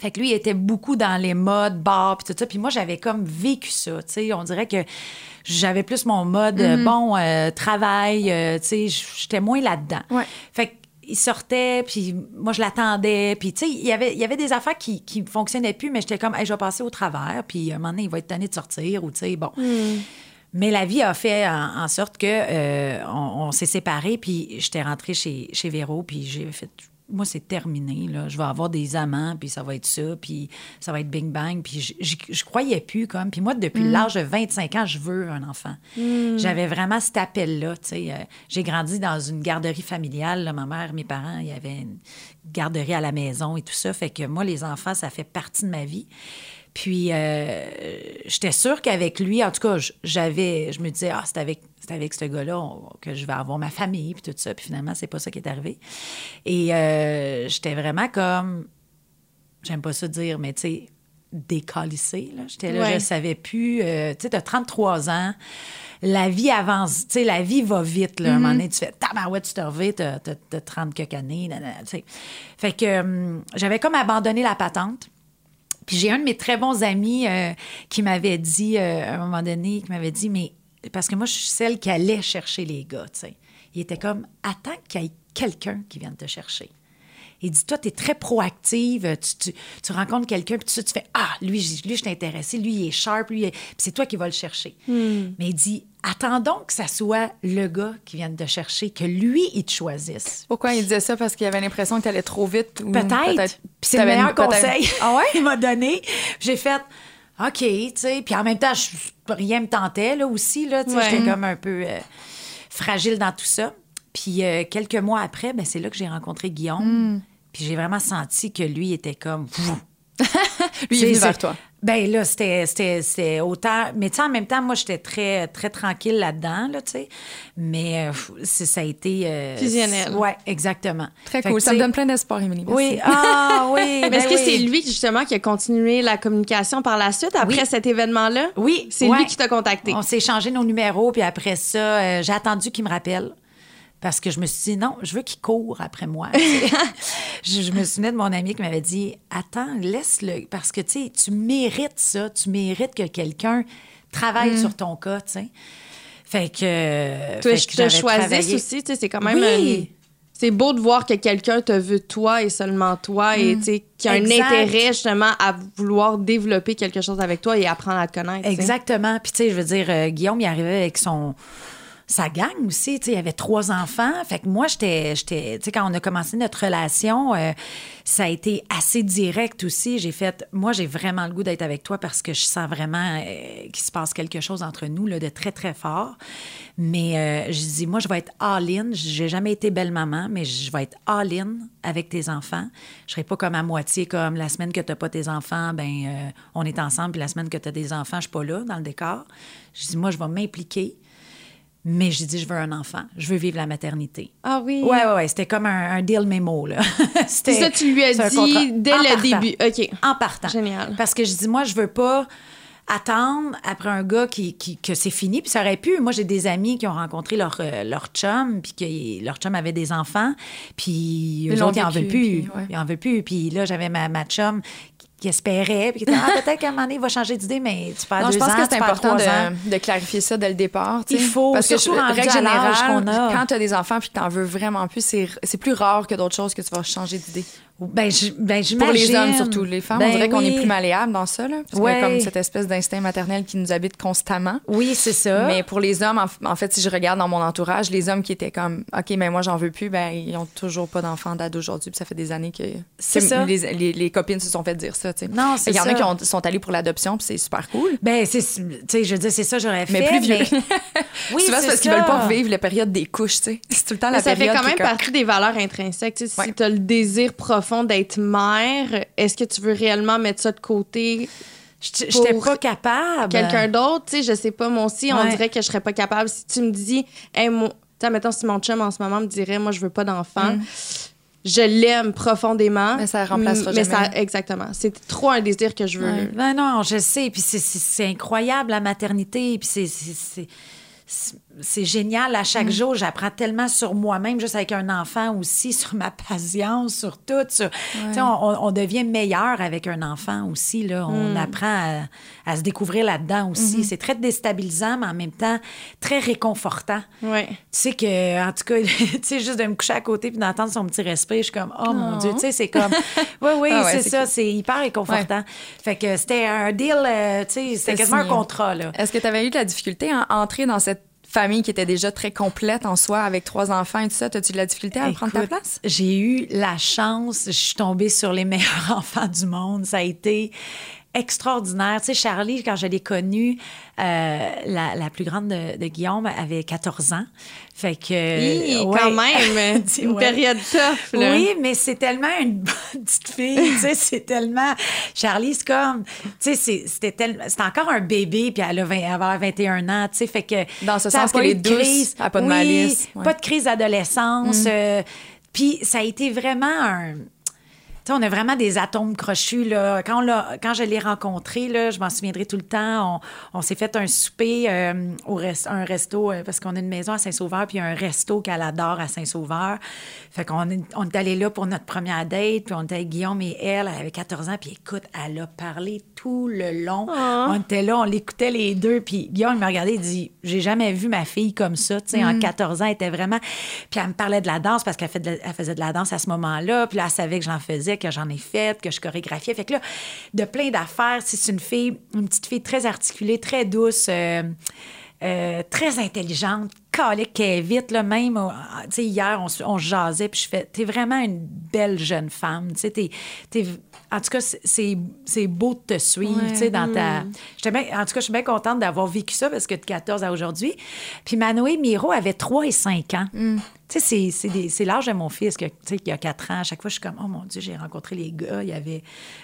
Fait que lui, il était beaucoup dans les modes, bar, puis tout ça. Puis moi, j'avais comme vécu ça. Tu sais, on dirait que j'avais plus mon mode, euh, bon, euh, travail, euh, tu sais, j'étais moins là-dedans. Ouais. Fait qu'il sortait, puis moi, je l'attendais. Puis, tu sais, il y avait, il y avait des affaires qui, qui fonctionnaient plus, mais j'étais comme, Hey, je vais passer au travers. Puis, à un moment donné, il va être tanné de sortir, ou tu sais, bon. Mais la vie a fait en, en sorte que euh, on, on s'est séparés, puis j'étais rentrée chez, chez Véro, puis j'ai fait moi, c'est terminé. Là. Je vais avoir des amants, puis ça va être ça, puis ça va être bing bang. Puis je, je, je croyais plus comme. Puis moi, depuis Mm. l'âge de 25 ans, je veux un enfant. J'avais vraiment cet appel-là. tu sais. Euh, J'ai grandi dans une garderie familiale. là. Ma mère, mes parents, il y avait une garderie à la maison et tout ça. Fait que moi, les enfants, ça fait partie de ma vie. Puis, euh, j'étais sûre qu'avec lui, en tout cas, j'avais, je me disais, ah, c'est avec, c'est avec ce gars-là que je vais avoir ma famille, puis tout ça. Puis finalement, c'est pas ça qui est arrivé. Et euh, j'étais vraiment comme, j'aime pas ça dire, mais tu sais, décalissée. Là. J'étais là, Ouais. je savais plus. euh, tu sais, t'as 33 ans. La vie avance, tu sais, la vie va vite. Là. À un moment donné, tu fais tabarouette, tu te reviens, t'as, t'as, t'as 30 quelques années. nanana, sais. Fait que hum, j'avais comme abandonné la patente. Puis j'ai un de mes très bons amis euh, qui m'avait dit, euh, à un moment donné, qui m'avait dit, mais parce que moi, je suis celle qui allait chercher les gars, tu sais. Il était comme, attends qu'il y ait quelqu'un qui vienne te chercher. Il dit, toi, tu es très proactive, tu, tu, tu rencontres quelqu'un, puis tu fais, ah, lui, je t'ai intéressé, lui, il est sharp, lui, c'est toi qui vas le chercher. Mais il dit, attendons que ça soit le gars qui vienne te chercher, que lui, il te choisisse. Pourquoi il disait ça? Parce qu'il avait l'impression que tu allais trop vite? ou Peut-être. Puis c'est le meilleur conseil Ah ouais? qu'il m'a donné. J'ai fait OK, tu sais. Puis en même temps, je- rien me tentait là aussi. Là, tu sais, Ouais. J'étais comme un peu euh, fragile dans tout ça. Puis euh, quelques mois après, ben, c'est là que j'ai rencontré Guillaume. Hmm. Puis j'ai vraiment senti que lui était comme. Lui, il est venu vers toi. Ben là, c'était- autant. Mais tu sais, en même temps, moi, j'étais très, très tranquille là-dedans, là, tu sais. Mais euh, ça a été. euh, Fusionnel. Ouais, exactement. Très Fait cool. Ça me donne plein d'espoir, Émilie. Oui, ah oui. Mais ben est-ce que c'est lui justement qui a continué la communication par la suite après Oui. cet événement-là? Oui, C'est ouais. lui qui t'a contacté. On s'est échangé nos numéros, puis après ça, euh, j'ai attendu qu'il me rappelle. Parce que je me suis dit, non, je veux qu'il court après moi. je, je me souvenais de mon ami qui m'avait dit, attends, laisse-le. Parce que, tu sais, tu mérites ça. Tu mérites que quelqu'un travaille sur ton cas, tu sais. Fait que. Toi, fait je que te j'avais choisisse travaillé. aussi, tu sais, c'est quand même Oui. un- C'est beau de voir que quelqu'un te veut toi et seulement toi et tu sais, qui a un intérêt justement à vouloir développer quelque chose avec toi et apprendre à te connaître. Exactement. Puis, tu sais, je veux dire, euh, Guillaume, il arrivait avec son. Sa gang aussi, tu sais, il avait trois enfants. Fait que moi, j'étais, j'étais, tu quand on a commencé notre relation, euh, ça a été assez direct aussi. J'ai fait, moi, j'ai vraiment le goût d'être avec toi parce que je sens vraiment euh, qu'il se passe quelque chose entre nous, là, de très, très fort. Mais euh, je dis, moi, je vais être all-in. J'ai jamais été belle maman, mais je vais être all-in avec tes enfants. Je serai pas comme à moitié, comme la semaine que tu pas tes enfants, ben on est ensemble, puis la semaine que tu as des enfants, je suis pas là dans le décor. Je dis, moi, je vais m'impliquer. Mais j'ai dit, je veux un enfant. Je veux vivre la maternité. Ah oui. Ouais, ouais, ouais. C'était comme un, un deal mémo, là. C'était- C'est ça, tu lui as dit dès En le partant. début. OK. En partant. Génial. Parce que je dis, moi, je veux pas attendre après un gars qui, qui- que c'est fini. Puis ça aurait pu. Moi, j'ai des amis qui ont rencontré leur, euh, leur chum, puis que leur chum avait des enfants. Puis eux l'ont autres, ils en veulent plus. puis, ouais. Ils en veulent plus. Puis là, j'avais ma, ma chum qui, espérait, puis qui était, ah, peut-être qu'à un moment donné, il va changer d'idée, mais tu perds Non, deux je pense ans, que c'est important de, de clarifier ça dès le départ. tu sais. Il faut, Parce que surtout je- rendu règle générale, qu'on a. quand tu as des enfants puis que tu en veux vraiment plus, c'est plus rare que d'autres choses que tu vas changer d'idée. Ben, je- ben, Pour les hommes surtout. Les femmes, Ben on dirait qu'on oui. est plus malléable dans ça. Là, parce Ouais. qu'il y a comme cette espèce d'instinct maternel qui nous habite constamment. Oui, c'est ça. Mais pour les hommes, en, en fait, si je regarde dans mon entourage, les hommes qui étaient comme, OK, mais moi, j'en veux plus, ben, ils ont toujours pas d'enfants date d'aujourd'hui. Puis ça fait des années que, C'est ça. Les, les- les copines se sont fait dire ça. tu sais. Non, c'est Il y en ça. a qui ont- sont allés pour l'adoption, puis c'est super cool. Ben, c'est, tu sais, je veux dire, c'est ça, j'aurais fait. Mais plus vieux. oui, Souvent, c'est parce qu'ils ça. veulent pas revivre la période des couches, tu sais. C'est tout le temps Mais la ça fait période quand qui est même partie des valeurs intrinsèques. Tu sais. Si tu as le désir profond d'être mère, est-ce que tu veux réellement mettre ça de côté Je J'étais pas capable. quelqu'un d'autre? Tu sais, je sais pas, moi aussi, on dirait que je serais pas capable. Si tu me dis, hey, moi, tu sais, mettons, si mon chum en ce moment me dirait, moi, je veux pas d'enfant, je l'aime profondément. Mm. Mais ça remplacera mais jamais. ça, exactement. C'est trop un désir que je veux. Ouais. Ben non, je sais. Puis c'est incroyable, la maternité. Puis c'est- c'est- génial. À Mm. chaque jour, j'apprends tellement sur moi-même, juste avec un enfant aussi, sur ma patience, sur tout. Sur, Tu sais, on, devient meilleur avec un enfant aussi. Là. On Mm. apprend à, à se découvrir là-dedans aussi. Mm-hmm. C'est très déstabilisant, mais en même temps, très réconfortant. Ouais. Tu sais que, en tout cas, tu sais, juste de me coucher à côté puis d'entendre son petit respect, je suis comme, oh mon Dieu, tu sais, c'est comme, oui, oui, Ah ouais, c'est ça, cool. c'est hyper réconfortant. Fait que c'était un deal, euh, tu sais, c'était quasiment un contrat, là. Est-ce que tu avais eu de la difficulté à entrer dans cette famille qui était déjà très complète en soi, avec trois enfants et tout ça. As-tu de la difficulté à prendre ta place? J'ai eu la chance, je suis tombée sur les meilleurs enfants du monde. Ça a été extraordinaire. Tu sais, Charlie, quand je l'ai connue, euh, la, la plus grande de, de Guillaume avait 14 ans. Fait que. Hi, Euh, ouais. quand même, Dis- une ouais. période tough. Là. Oui, mais c'est tellement une bonne petite fille, tu sais, c'est tellement... Charlie, c'est comme, tu sais, c'est- c'était tel- c'est encore un bébé, puis elle a 20 elle va avoir 21 ans, tu sais, fait que... Dans ce sens pas qu'elle est de douce, crise. elle a pas de Oui, malice, ouais. Mm. pas de crise d'adolescence, euh, puis ça a été vraiment un... On a vraiment des atomes crochus. Là. Quand, on quand je l'ai rencontré, là, je m'en souviendrai tout le temps, on, on s'est fait un souper euh, au rest- un resto, euh, parce qu'on a une maison à Saint-Sauveur, puis il y a un resto qu'elle adore à Saint-Sauveur. Fait qu'on est, on est allé là pour notre première date, puis on était avec Guillaume et elle, elle avait 14 ans, puis écoute, elle a parlé tout le long. On était là, on l'écoutait les deux, puis Guillaume il m'a regardé, il dit « J'ai jamais vu ma fille comme ça, tu sais, en 14 ans, elle était vraiment... » Puis elle me parlait de la danse, parce qu'elle faisait de la danse à ce moment-là, puis là, elle savait que j'en faisais, que j'en ai fait, que je chorégraphiais. Fait que là, de plein d'affaires, c'est une fille, une petite fille très articulée, très douce, euh, euh, très intelligente, calique qu'elle est vite, là, même, euh, tu sais, hier, on, on jasait, puis je fais, t'es vraiment une belle jeune femme, tu sais, t'es, t'es- en tout cas, c'est- beau de te suivre, tu sais, dans ta... Bien- en tout cas, je suis bien contente d'avoir vécu ça, parce que de 14 à aujourd'hui. Puis Manoé Miro avait 3 et 5 ans. Tu sais, c'est- l'âge de mon fils, que, tu sais, qui a 4 ans. À chaque fois, je suis comme, oh mon Dieu, j'ai rencontré les gars. Il y avait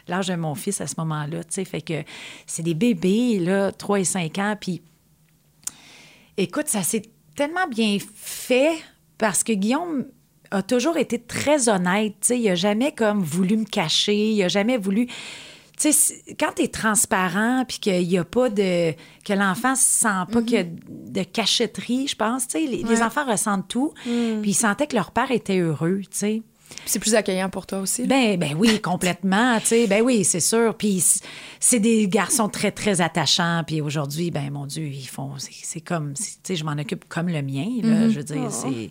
l'âge de mon fils à ce moment-là, tu sais. Fait que c'est des bébés, là, 3 et 5 ans. Puis Écoute, ça s'est tellement bien fait parce que Guillaume a toujours été très honnête. tu sais, il a jamais comme voulu me cacher, il a jamais voulu. Tu sais, quand tu es transparent puis qu'il n'y a pas de. que l'enfant sent pas y a de cachetterie, je pense. tu sais, Les, les enfants ressentent tout. Puis ils sentaient que leur père était heureux, tu sais. C'est plus accueillant pour toi aussi. là? Ben, ben oui, complètement. Ben oui, c'est sûr. Puis c'est des garçons très, très attachants. Puis aujourd'hui, ben mon Dieu, ils font... C'est comme... Tu sais, je m'en occupe comme le mien, là. Je veux dire, c'est...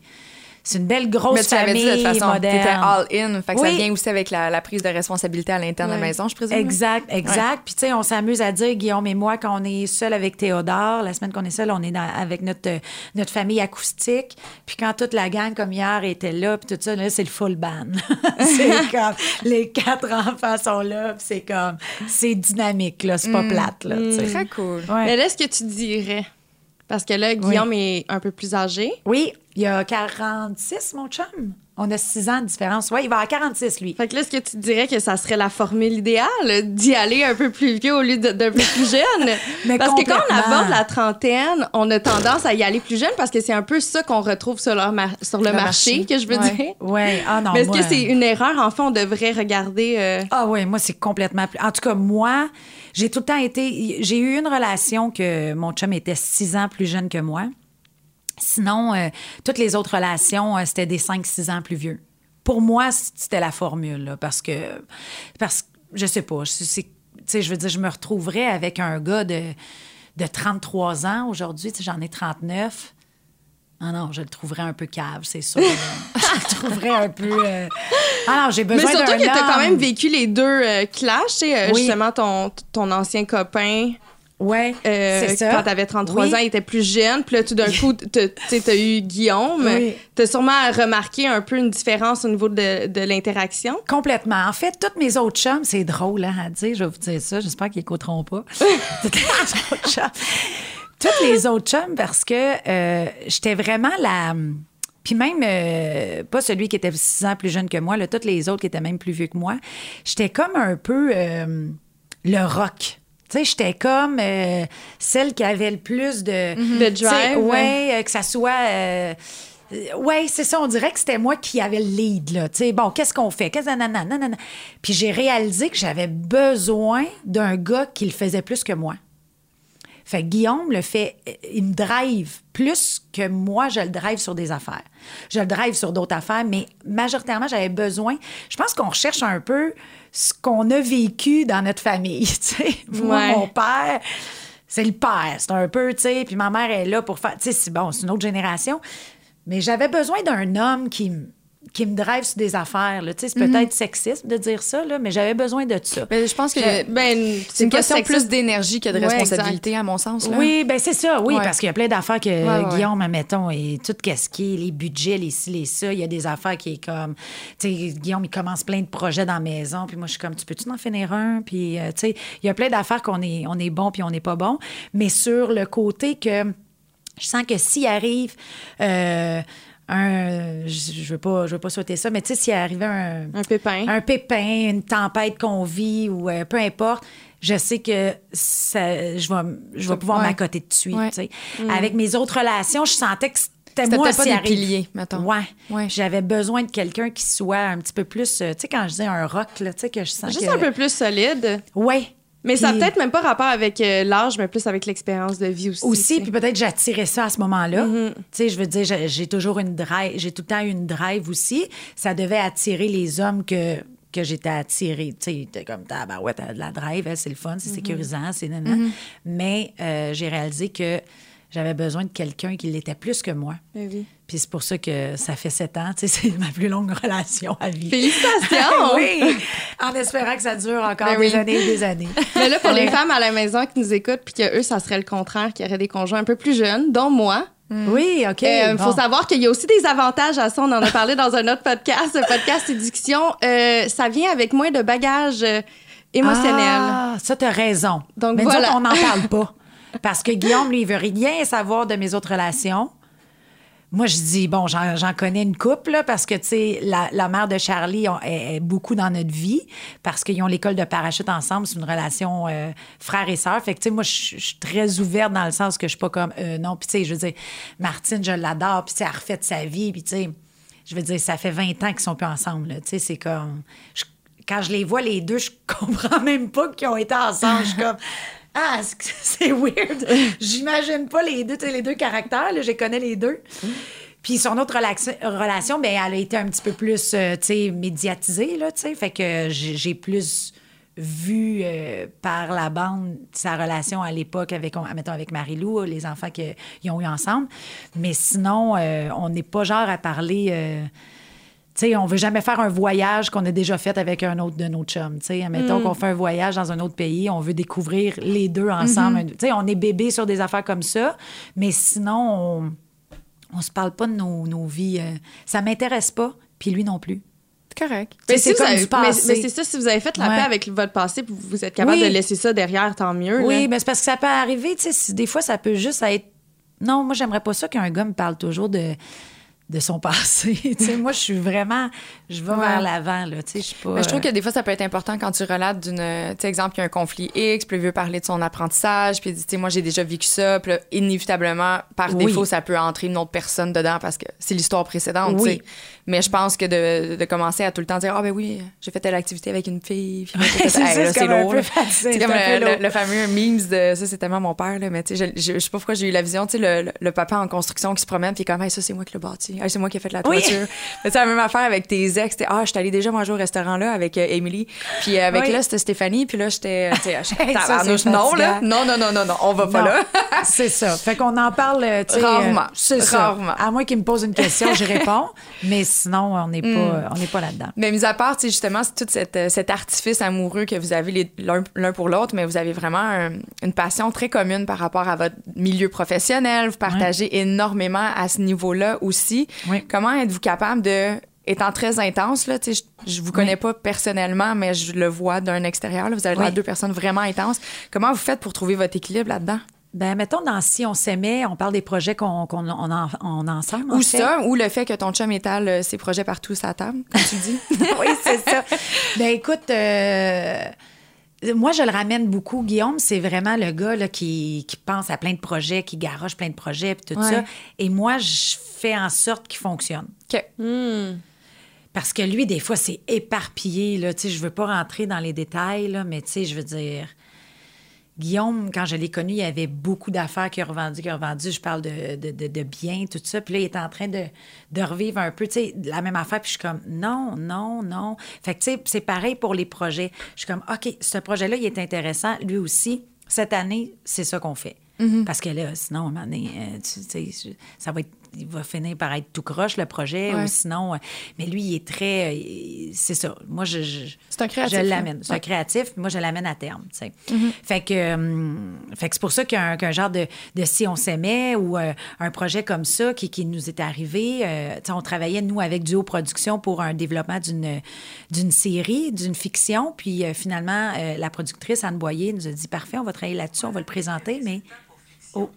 C'est une belle grosse Mais tu l'avais dit famille de toute façon, t'étais moderne. all in. Fait que ça Oui. vient aussi avec la, la prise de responsabilité à l'interne de la maison, je présume. Exact, exact. Puis, tu sais, on s'amuse à dire, Guillaume et moi, quand on est seul avec Théodore, la semaine qu'on est seul, on est dans- avec notre, notre famille acoustique. Puis, quand toute la gang, comme hier, était là, puis tout ça, là, c'est le full band. c'est comme, les quatre enfants sont là, puis c'est comme, c'est dynamique, là, c'est pas plate, là, sais. Très cool. Ouais. Mais là, est-ce que tu dirais? Parce que là, Guillaume est un peu plus âgé. Oui, il y a 46, mon chum? On a 6 ans de différence. Oui, il va à 46, lui. Fait que là, est-ce que tu dirais que ça serait la formule idéale d'y aller un peu plus vieux au lieu d'un peu plus jeune? Mais parce que quand on aborde la trentaine, on a tendance à y aller plus jeune parce que c'est un peu ça qu'on retrouve sur, leur mar- sur le, Le marché, marché. que je veux Ouais. dire. Oui, ah non, Mais est-ce que c'est une erreur? Enfin, on devrait regarder. euh, Ah oui, moi, c'est complètement... plus- En tout cas, moi, j'ai tout le temps été... J'ai eu une relation que mon chum était six ans plus jeune que moi. Sinon, euh, toutes les autres relations, euh, c'était des 5-6 ans plus vieux. Pour moi, c'était la formule, là, parce que... Parce que, je sais pas, tu sais, je veux dire, je me retrouverais avec un gars de, de 33 ans aujourd'hui, tu j'en ai 39. Ah non, je le trouverais un peu cave, c'est sûr. je le trouverais un peu... euh, Ah non, j'ai Mais besoin surtout d'un que t'as quand homme. même vécu les deux clashs, tu Oui. justement ton, ton ancien copain. Ouais, euh, c'est ça. Quand t'avais 33 Oui. ans, il était plus jeune. Puis là, tout d'un coup, t'as eu Guillaume. Oui. T'as sûrement remarqué un peu une différence au niveau de, de l'interaction. Complètement. En fait, toutes mes autres chums, c'est drôle hein, à dire, je vais vous dire ça, j'espère qu'ils écouteront pas. toutes les autres chums. Toutes les autres chums, parce que euh, j'étais vraiment la. Puis même, euh, pas celui qui était six ans plus jeune que moi, là, toutes les autres qui étaient même plus vieux que moi, j'étais comme un peu euh, le rock. Tu sais, j'étais comme euh, celle qui avait le plus de... Tu sais, drive, Ouais, euh, que ça soit... euh, ouais, c'est ça. On dirait que c'était moi qui avais le lead, là. Tu sais, bon, qu'est-ce qu'on fait? Qu'est-ce nanana, nanana. Puis j'ai réalisé que j'avais besoin d'un gars qui le faisait plus que moi. Fait que Guillaume le fait, euh, il me drive plus que moi, je le drive sur des affaires. Je le drive sur d'autres affaires, mais majoritairement, j'avais besoin. Je pense qu'on recherche un peu ce qu'on a vécu dans notre famille. tu sais. Moi, Ouais. mon père, c'est le père. C'est un peu, tu sais. Puis ma mère est là pour faire. Tu sais, c'est bon, c'est une autre génération. Mais j'avais besoin d'un homme qui, qui me drive sur des affaires. là. Tu sais, C'est peut-être sexiste de dire ça, là, mais j'avais besoin de ça. Mais je pense que Ben, c'est une question sexiste. plus d'énergie que de Ouais, responsabilité, à mon sens. là. Oui, ben c'est ça, oui, Ouais. parce qu'il y a plein d'affaires que Ouais, ouais. Guillaume, admettons, et tout ce qui est les budgets, les ci, les ça, il y a des affaires qui est comme, tu sais, Guillaume, il commence plein de projets dans la maison, puis moi, je suis comme, tu peux-tu en finir un? Puis, euh, tu sais, il y a plein d'affaires qu'on est, on est bon, puis on n'est pas bon, mais sur le côté que je sens que s'il arrive... euh, un, je je veux pas, je veux pas souhaiter ça, mais tu sais, s'il arrivait un, Un pépin. un pépin, une tempête qu'on vit ou euh, peu importe, je sais que ça, je vais, je vais pouvoir ouais. m'accoter de suite. Ouais. sais. Avec mes autres relations, je sentais que c'était moi pas des arrive- piliers, mettons. Ouais. Ouais. J'avais besoin de quelqu'un qui soit un petit peu plus, euh, tu sais, quand je dis un rock, là, tu sais, que je sens Juste que... un peu plus solide. Ouais. Mais ça n'a peut-être même pas rapport avec euh, l'âge, mais plus avec l'expérience de vie aussi. Aussi, puis peut-être j'attirais ça à ce moment-là. Mm-hmm. Tu sais, je veux dire, j'ai toujours une drive, j'ai tout le temps eu une drive aussi. Ça devait attirer les hommes que que j'étais attirée. Tu sais, t'es comme, ah, ben ouais, t'as de la drive, hein, c'est le fun, c'est Mm-hmm. sécurisant, c'est nanana. Mais euh, j'ai réalisé que j'avais besoin de quelqu'un qui l'était plus que moi. Ben oui. Puis c'est pour ça que ça fait sept ans. Tu sais, c'est ma plus longue relation à vie. Félicitations! oui! En espérant que ça dure encore Ben des oui. années et des années. Mais là, pour les femmes à la maison qui nous écoutent, puis que eux, ça serait le contraire, qui auraient des conjoints un peu plus jeunes, dont moi. Oui, OK. Il bon. faut savoir qu'il y a aussi des avantages à ça. On en a parlé dans un autre podcast, le podcast Séduction. Euh, ça vient avec moins de bagages euh, émotionnels. Ah, ça, t'as raison. Donc Mais nous voilà. autres, on n'en parle pas. Parce que Guillaume, lui, il veut rien savoir de mes autres relations. Moi, je dis, bon, j'en connais une couple, là, parce que, tu sais, la, mère de Charlie est, beaucoup dans notre vie, parce qu'ils ont l'école de parachute ensemble. C'est une relation euh, frère et sœur. Fait que, tu sais, moi, je suis très ouverte dans le sens que je suis pas comme, euh, non. Puis, tu sais, je veux dire, Martine, je l'adore, puis, tu sais, elle refait sa vie, puis, tu sais, je veux dire, ça fait 20 ans qu'ils sont plus ensemble. Tu sais, c'est comme. quand je les vois, les deux, je comprends même pas qu'ils ont été ensemble. Je suis comme. Ah, c'est- weird. J'imagine pas les deux, les deux caractères. Je connais les deux. Puis son autre relation, ben, elle a été un petit peu plus, euh, tu sais, médiatisée, là, tu sais. Fait que j'ai plus vu euh, par la bande sa relation à l'époque avec, on- mettons, avec Marie-Lou, les enfants qu'ils ont eu ensemble. Mais sinon, euh, on n'est pas genre à parler... sais, on veut jamais faire un voyage qu'on a déjà fait avec un autre de nos chums. Tu sais, mettons qu'on fait un voyage dans un autre pays, on veut découvrir les deux ensemble. Tu sais, on est bébé sur des affaires comme ça, mais sinon, on, on se parle pas de nos, nos vies. euh, ça m'intéresse pas, puis lui non plus. C'est correct. Mais si c'est vous comme avez- du passé. mais- mais c'est ça, si vous avez fait la Ouais. paix avec votre passé, puis vous êtes capable Oui. de laisser ça derrière, tant mieux. là. Oui, mais c'est parce que ça peut arriver, tu sais, si- des fois, ça peut juste être... Non, moi, j'aimerais pas ça qu'un gars me parle toujours de de son passé. moi, je suis vraiment... Je vais Ouais. vers l'avant, là, je suis pas... Mais je trouve euh, que des fois, ça peut être important quand tu relates d'une. Tu sais, exemple, il y a un conflit X, puis il veut parler de son apprentissage, puis il dit, tu sais, moi, j'ai déjà vécu ça, puis là, inévitablement, par Oui. défaut, ça peut entrer une autre personne dedans parce que c'est l'histoire précédente, Oui. Mais je pense que de, de commencer à tout le temps dire, ah, ben oui, j'ai fait telle activité avec une fille, puis c'est Hey, c'est comme lourd. C'est comme le, le- le fameux memes de. Ça, c'est tellement mon père, là, mais tu sais, je, je, sais pas pourquoi j'ai eu la vision, tu sais, le, le- papa en construction qui se promène, puis comme, hey, ça, c'est moi qui l'ai bâti. Hey, c'est moi qui ai fait la Oui. toiture. Mais c'est la même affaire avec tes ex. Ah, je suis allée déjà manger au restaurant là avec euh, Emily. Puis euh, avec Oui. là, c'était Stéphanie. Puis là, j'étais. non, là. Non, non, non, non, non. On va pas Non, là. c'est ça. Fait qu'on en parle, euh, tu sais, Rarement. euh, c'est ça. Rarement. À moins qu'il me pose une question, je réponds. Mais sinon, on n'est Mm. pas, on n'est pas là-dedans. Mais mis à part, justement, c'est tout euh, cet artifice amoureux que vous avez l'un, pour l'autre, mais vous avez vraiment un- une passion très commune par rapport à votre milieu professionnel. Vous partagez énormément à ce niveau-là aussi. Oui. Comment êtes-vous capable de étant très intense, là, je, je vous connais pas personnellement, mais je le vois d'un extérieur. là. vous avez Oui. deux personnes vraiment intenses. Comment vous faites pour trouver votre équilibre là-dedans? Ben, mettons, dans Si on s'aimait, on parle des projets qu'on on a, on ensemble. en Ou fait. ça, ou le fait que ton chum étale ses projets partout sur la table, comme tu dis. oui, c'est ça. Ben écoute, euh, moi, je le ramène beaucoup. Guillaume, c'est vraiment le gars là, qui, qui pense à plein de projets, qui garoche plein de projets, puis tout Ouais. ça. Et moi, je fais en sorte qu'il fonctionne. OK. Parce que lui, des fois, c'est éparpillé. Là. Tu sais, je veux pas rentrer dans les détails, là, mais tu sais, je veux dire... Guillaume, quand je l'ai connu, il y avait beaucoup d'affaires qu'il a revendues, qu'il a revendues. Je parle de, de, de, de biens, tout ça. Puis là, il est en train de, de revivre un peu, tu sais, la même affaire. Puis je suis comme, non, non, non. Fait que, tu sais, c'est pareil pour les projets. Je suis comme, OK, ce projet-là, il est intéressant. Lui aussi, cette année, c'est ça qu'on fait. Parce que là, sinon, à un moment donné, euh, tu sais, ça va être il va finir par être tout croche, le projet, Ouais. ou sinon. euh, Mais lui, il est très. euh, C'est ça. Moi, je. je- C'est un créatif, Je là. l'amène. C'est un créatif, puis moi, je l'amène à terme, tu sais. Mm-hmm. Fait que, hum, fait que c'est pour ça qu'un qu'un genre de, de Si on s'aimait ou euh, un projet comme ça qui, qui nous est arrivé, euh, tu sais, on travaillait, nous, avec Duo Production pour un développement d'une d'une série, d'une fiction. Puis euh, finalement, euh, la productrice Anne Boyer nous a dit Parfait, on va travailler là-dessus, on va le présenter, mais. Oh.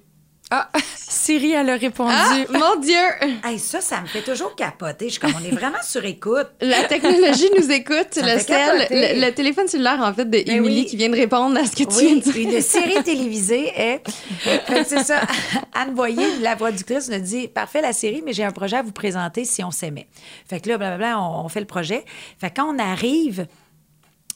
Ah, Siri, elle a répondu. Ah, mon Dieu! Hey, ça, ça me fait toujours capoter. Je suis comme, on est vraiment sur écoute. La technologie nous écoute. Le, fait sel, capoter. le, le téléphone cellulaire, en fait, de Ben oui. qui vient de répondre à ce que tu viens Oui, de dire. une série télévisée est. C'est ça. Anne Boyer, la productrice, nous dit Parfait la série, mais j'ai un projet à vous présenter si on s'aimait. Fait que là, blablabla, on, on fait le projet. Fait que quand on arrive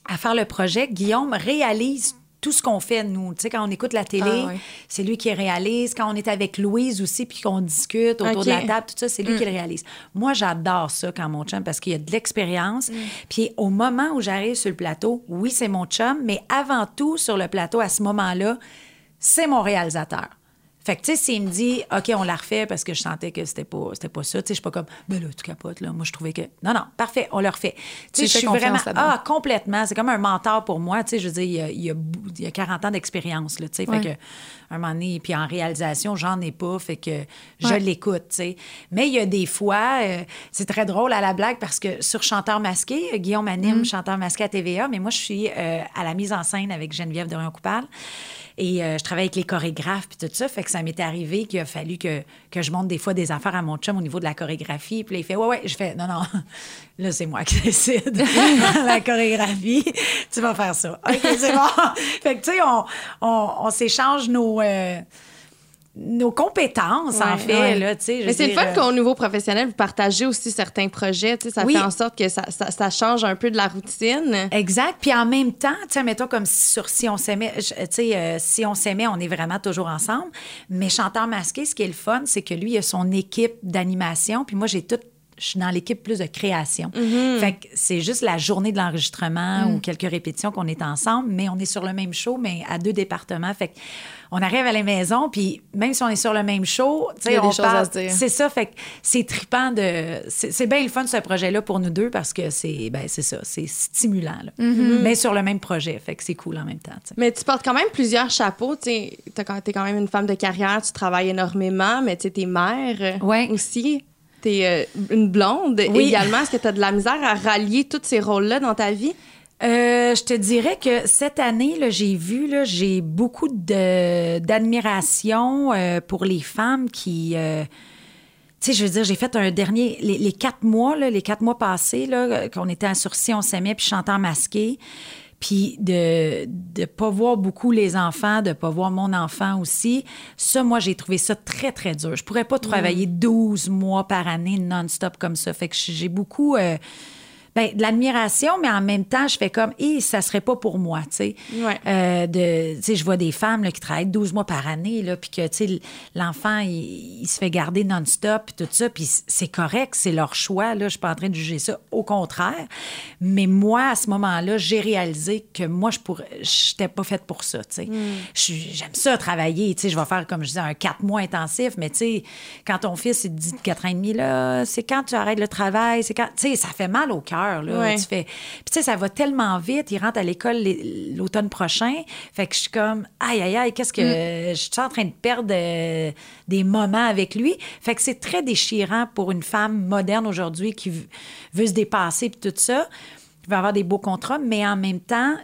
à faire le projet, Guillaume réalise tout ce qu'on fait, nous. Tu sais, quand on écoute la télé, Ah, c'est lui qui réalise. Quand on est avec Louise aussi, puis qu'on discute autour OK. de la table, tout ça, c'est lui qui le réalise. Moi, j'adore ça quand mon chum, parce qu'il y a de l'expérience. Puis au moment où j'arrive sur le plateau, oui, c'est mon chum, mais avant tout, sur le plateau, à ce moment-là, c'est mon réalisateur. Fait que, tu sais, s'il me dit, OK, on la refait parce que je sentais que c'était pas, c'était pas ça, tu sais, je suis pas comme, ben là, tu capotes, là. Moi, je trouvais que. Non, non, parfait, on le refait. Tu sais, je suis vraiment. Ah, complètement. C'est comme un mentor pour moi. Tu sais, je veux dire, il y a, il y a, bou- il y a 40 ans d'expérience, là, tu sais. Ouais. Fait que, un moment donné, puis en réalisation, j'en ai pas. Fait que je Ouais. l'écoute, tu sais. Mais il y a des fois, euh, c'est très drôle à la blague parce que sur Chanteur masqué, Guillaume anime Chanteur masqué à TVA, mais moi, je suis euh, à la mise en scène avec Geneviève Dorion-Coupal. Et euh, je travaille avec les chorégraphes puis tout ça. Fait que ça m'était arrivé qu'il a fallu que, que je monte des fois des affaires à mon chum au niveau de la chorégraphie. Puis là, il fait Ouais, ouais. Je fais Non, non. Là, c'est moi qui décide. la chorégraphie, tu vas faire ça. OK, c'est bon. fait que, tu sais, on, on, on s'échange nos. euh, nos compétences, en fait, ouais. là, je Mais c'est le fun euh, qu'au niveau professionnel, vous partagez aussi certains projets. Ça Oui. fait en sorte que ça, ça, ça change un peu de la routine. Exact. Puis en même temps, mettons comme sur Si on s'aimait, euh, Si on s'aimait, on est vraiment toujours ensemble. Mais Chanteur masqué, ce qui est le fun, c'est que lui, il a son équipe d'animation. Puis moi, j'ai toute. Je suis dans l'équipe plus de création. Fait que c'est juste la journée de l'enregistrement ou quelques répétitions qu'on est ensemble, mais on est sur le même show, mais à deux départements. Fait que on arrive à la maison, puis même si on est sur le même show, tu sais, on parle. C'est ça, fait que c'est trippant de. C'est c'est bien le fun, ce projet-là, pour nous deux, parce que c'est ben, c'est ça, c'est stimulant, là. mais sur le même projet. Fait que c'est cool en même temps. sais. Mais tu portes quand même plusieurs chapeaux. Tu es quand même une femme de carrière, tu travailles énormément, mais tu es mère Ouais. aussi. Tu es une blonde Oui. également. Est-ce que tu as de la misère à rallier tous ces rôles-là dans ta vie? Euh, je te dirais que cette année, là, j'ai vu, là, j'ai beaucoup de, d'admiration euh, pour les femmes qui. euh, tu sais, je veux dire, j'ai fait un dernier. Les, les quatre mois, là, les quatre mois passés, là, qu'on était en sursis, on s'aimait, puis chantant masqué. Puis de ne pas voir beaucoup les enfants, de pas voir mon enfant aussi, ça, moi, j'ai trouvé ça très, très dur. Je pourrais pas travailler 12 mois par année non-stop comme ça. Fait que j'ai beaucoup... euh, ben, de l'admiration, mais en même temps, je fais comme, et ça serait pas pour moi, tu sais. Ouais. Euh, de, tu sais, je vois des femmes là, qui travaillent 12 mois par année, là, puis que, tu sais, l'enfant, il, il se fait garder non-stop, puis tout ça, puis c'est correct, c'est leur choix, là, je suis pas en train de juger ça, au contraire. Mais moi, à ce moment-là, j'ai réalisé que moi, je pourrais, j'étais pas faite pour ça, tu sais. Suis- J'aime ça, travailler, tu sais, je vais faire, comme je disais, un 4 mois intensif, mais tu sais, quand ton fils, il te dit de 4 ans et demi, là, c'est quand tu arrêtes le travail, c'est quand, tu sais, ça fait mal au cœur, là. Ouais. Tu fais, puis tu sais, ça va tellement vite, il rentre à l'école l'é- l'automne prochain, fait que je suis comme, aïe, aïe, aïe, qu'est-ce que, je suis en train de perdre euh, des moments avec lui. Fait que c'est très déchirant pour une femme moderne aujourd'hui qui veut se dépasser puis tout ça, qui veut avoir des beaux contrats, mais en même temps,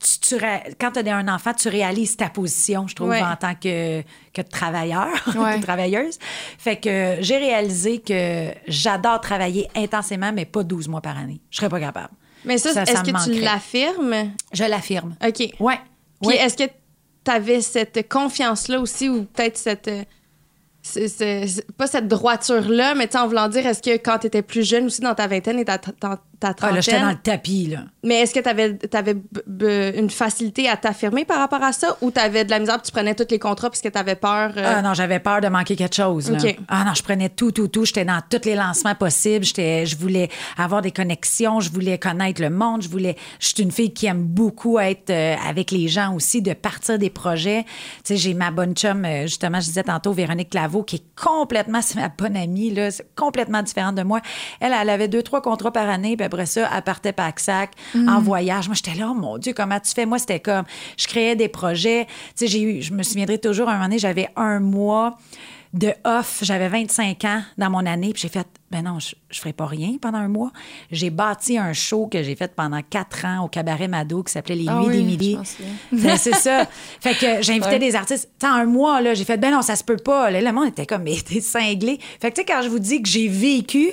tu, tu ré- quand tu as un enfant, tu réalises ta position, je trouve, Ouais. en tant que, que travailleur, Ouais. que travailleuse. Fait que j'ai réalisé que j'adore travailler intensément, mais pas 12 mois par année. Je serais pas capable. Mais ça, Ça, est-ce que tu l'affirmes? Je l'affirme. OK. Ouais. Puis Ouais. est-ce que tu avais cette confiance-là aussi ou peut-être cette. c'est- c'est- c'est- pas cette droiture-là, mais en voulant dire, est-ce que quand tu étais plus jeune aussi dans ta vingtaine et ta- ta- ta Ah, là, j'étais dans le tapis, là. Mais est-ce que tu avais, une facilité à t'affirmer par rapport à ça ou tu avais de la misère puis tu prenais tous les contrats parce que tu avais peur? euh, Ah non, j'avais peur de manquer quelque chose. là. OK. Ah non, je prenais tout, tout, tout. J'étais dans tous les lancements possibles. J'étais, je voulais avoir des connexions, je voulais connaître le monde, je voulais. Je suis une fille qui aime beaucoup être euh, avec les gens aussi, de partir des projets. Tu sais, j'ai ma bonne chum, euh, justement, je disais tantôt, Véronique Claveau, qui est complètement, c'est ma bonne amie, là, c'est complètement différente de moi. Elle, elle avait deux, trois contrats par année, puis après ça, elle partait pack-sac en voyage. Moi, j'étais là, oh mon Dieu, comment tu fais? Moi, c'était comme, je créais des projets. Tu sais, j'ai eu, je me souviendrai toujours, un moment donné, j'avais un mois de off. J'avais 25 ans dans mon année, puis j'ai fait, ben non, je, je ferai pas rien pendant un mois. J'ai bâti un show que j'ai fait pendant quatre ans au Cabaret Mado qui s'appelait Les Ah Nuits oui, des souviens. Ben, c'est ça. Fait que j'invitais Ouais. des artistes. En un mois, là, j'ai fait, ben non, ça se peut pas. Là, le monde était comme, mais t'es cinglé. Fait que, tu sais, quand je vous dis que j'ai vécu,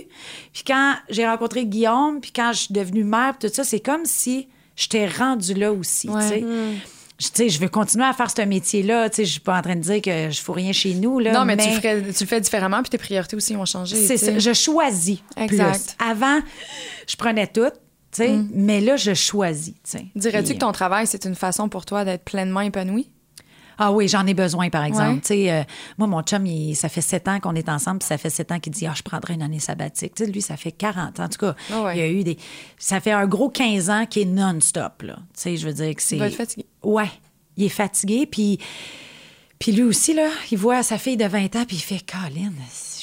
puis quand j'ai rencontré Guillaume, puis quand je suis devenue mère, tout ça, c'est comme si j'étais rendue là aussi, Ouais. tu sais, je veux continuer à faire ce métier-là. Je suis pas en train de dire que je fous rien chez nous. Là, non, mais, Tu, ferais- tu le fais différemment, puis tes priorités aussi ont changé. c'est ça. Je choisis Exact. plus. Avant, je prenais tout, sais, mais là, je choisis. Dirais-tu que ton travail, c'est une façon pour toi d'être pleinement épanoui? Ah oui, j'en ai besoin, par exemple. Ouais. Tu sais, euh, moi, mon chum, il- ça fait sept ans qu'on est ensemble, puis ça fait sept ans qu'il dit, ah, je prendrai une année sabbatique. Tu sais, lui, ça fait 40 ans. En tout cas, Ah ouais. il y a eu des. Ça fait un gros 15 ans qui est non-stop, là. Tu sais, je veux dire que c'est. Il va être fatigué. Ouais. Il est fatigué, puis. Puis lui aussi, là, il voit sa fille de 20 ans, puis il fait Colin,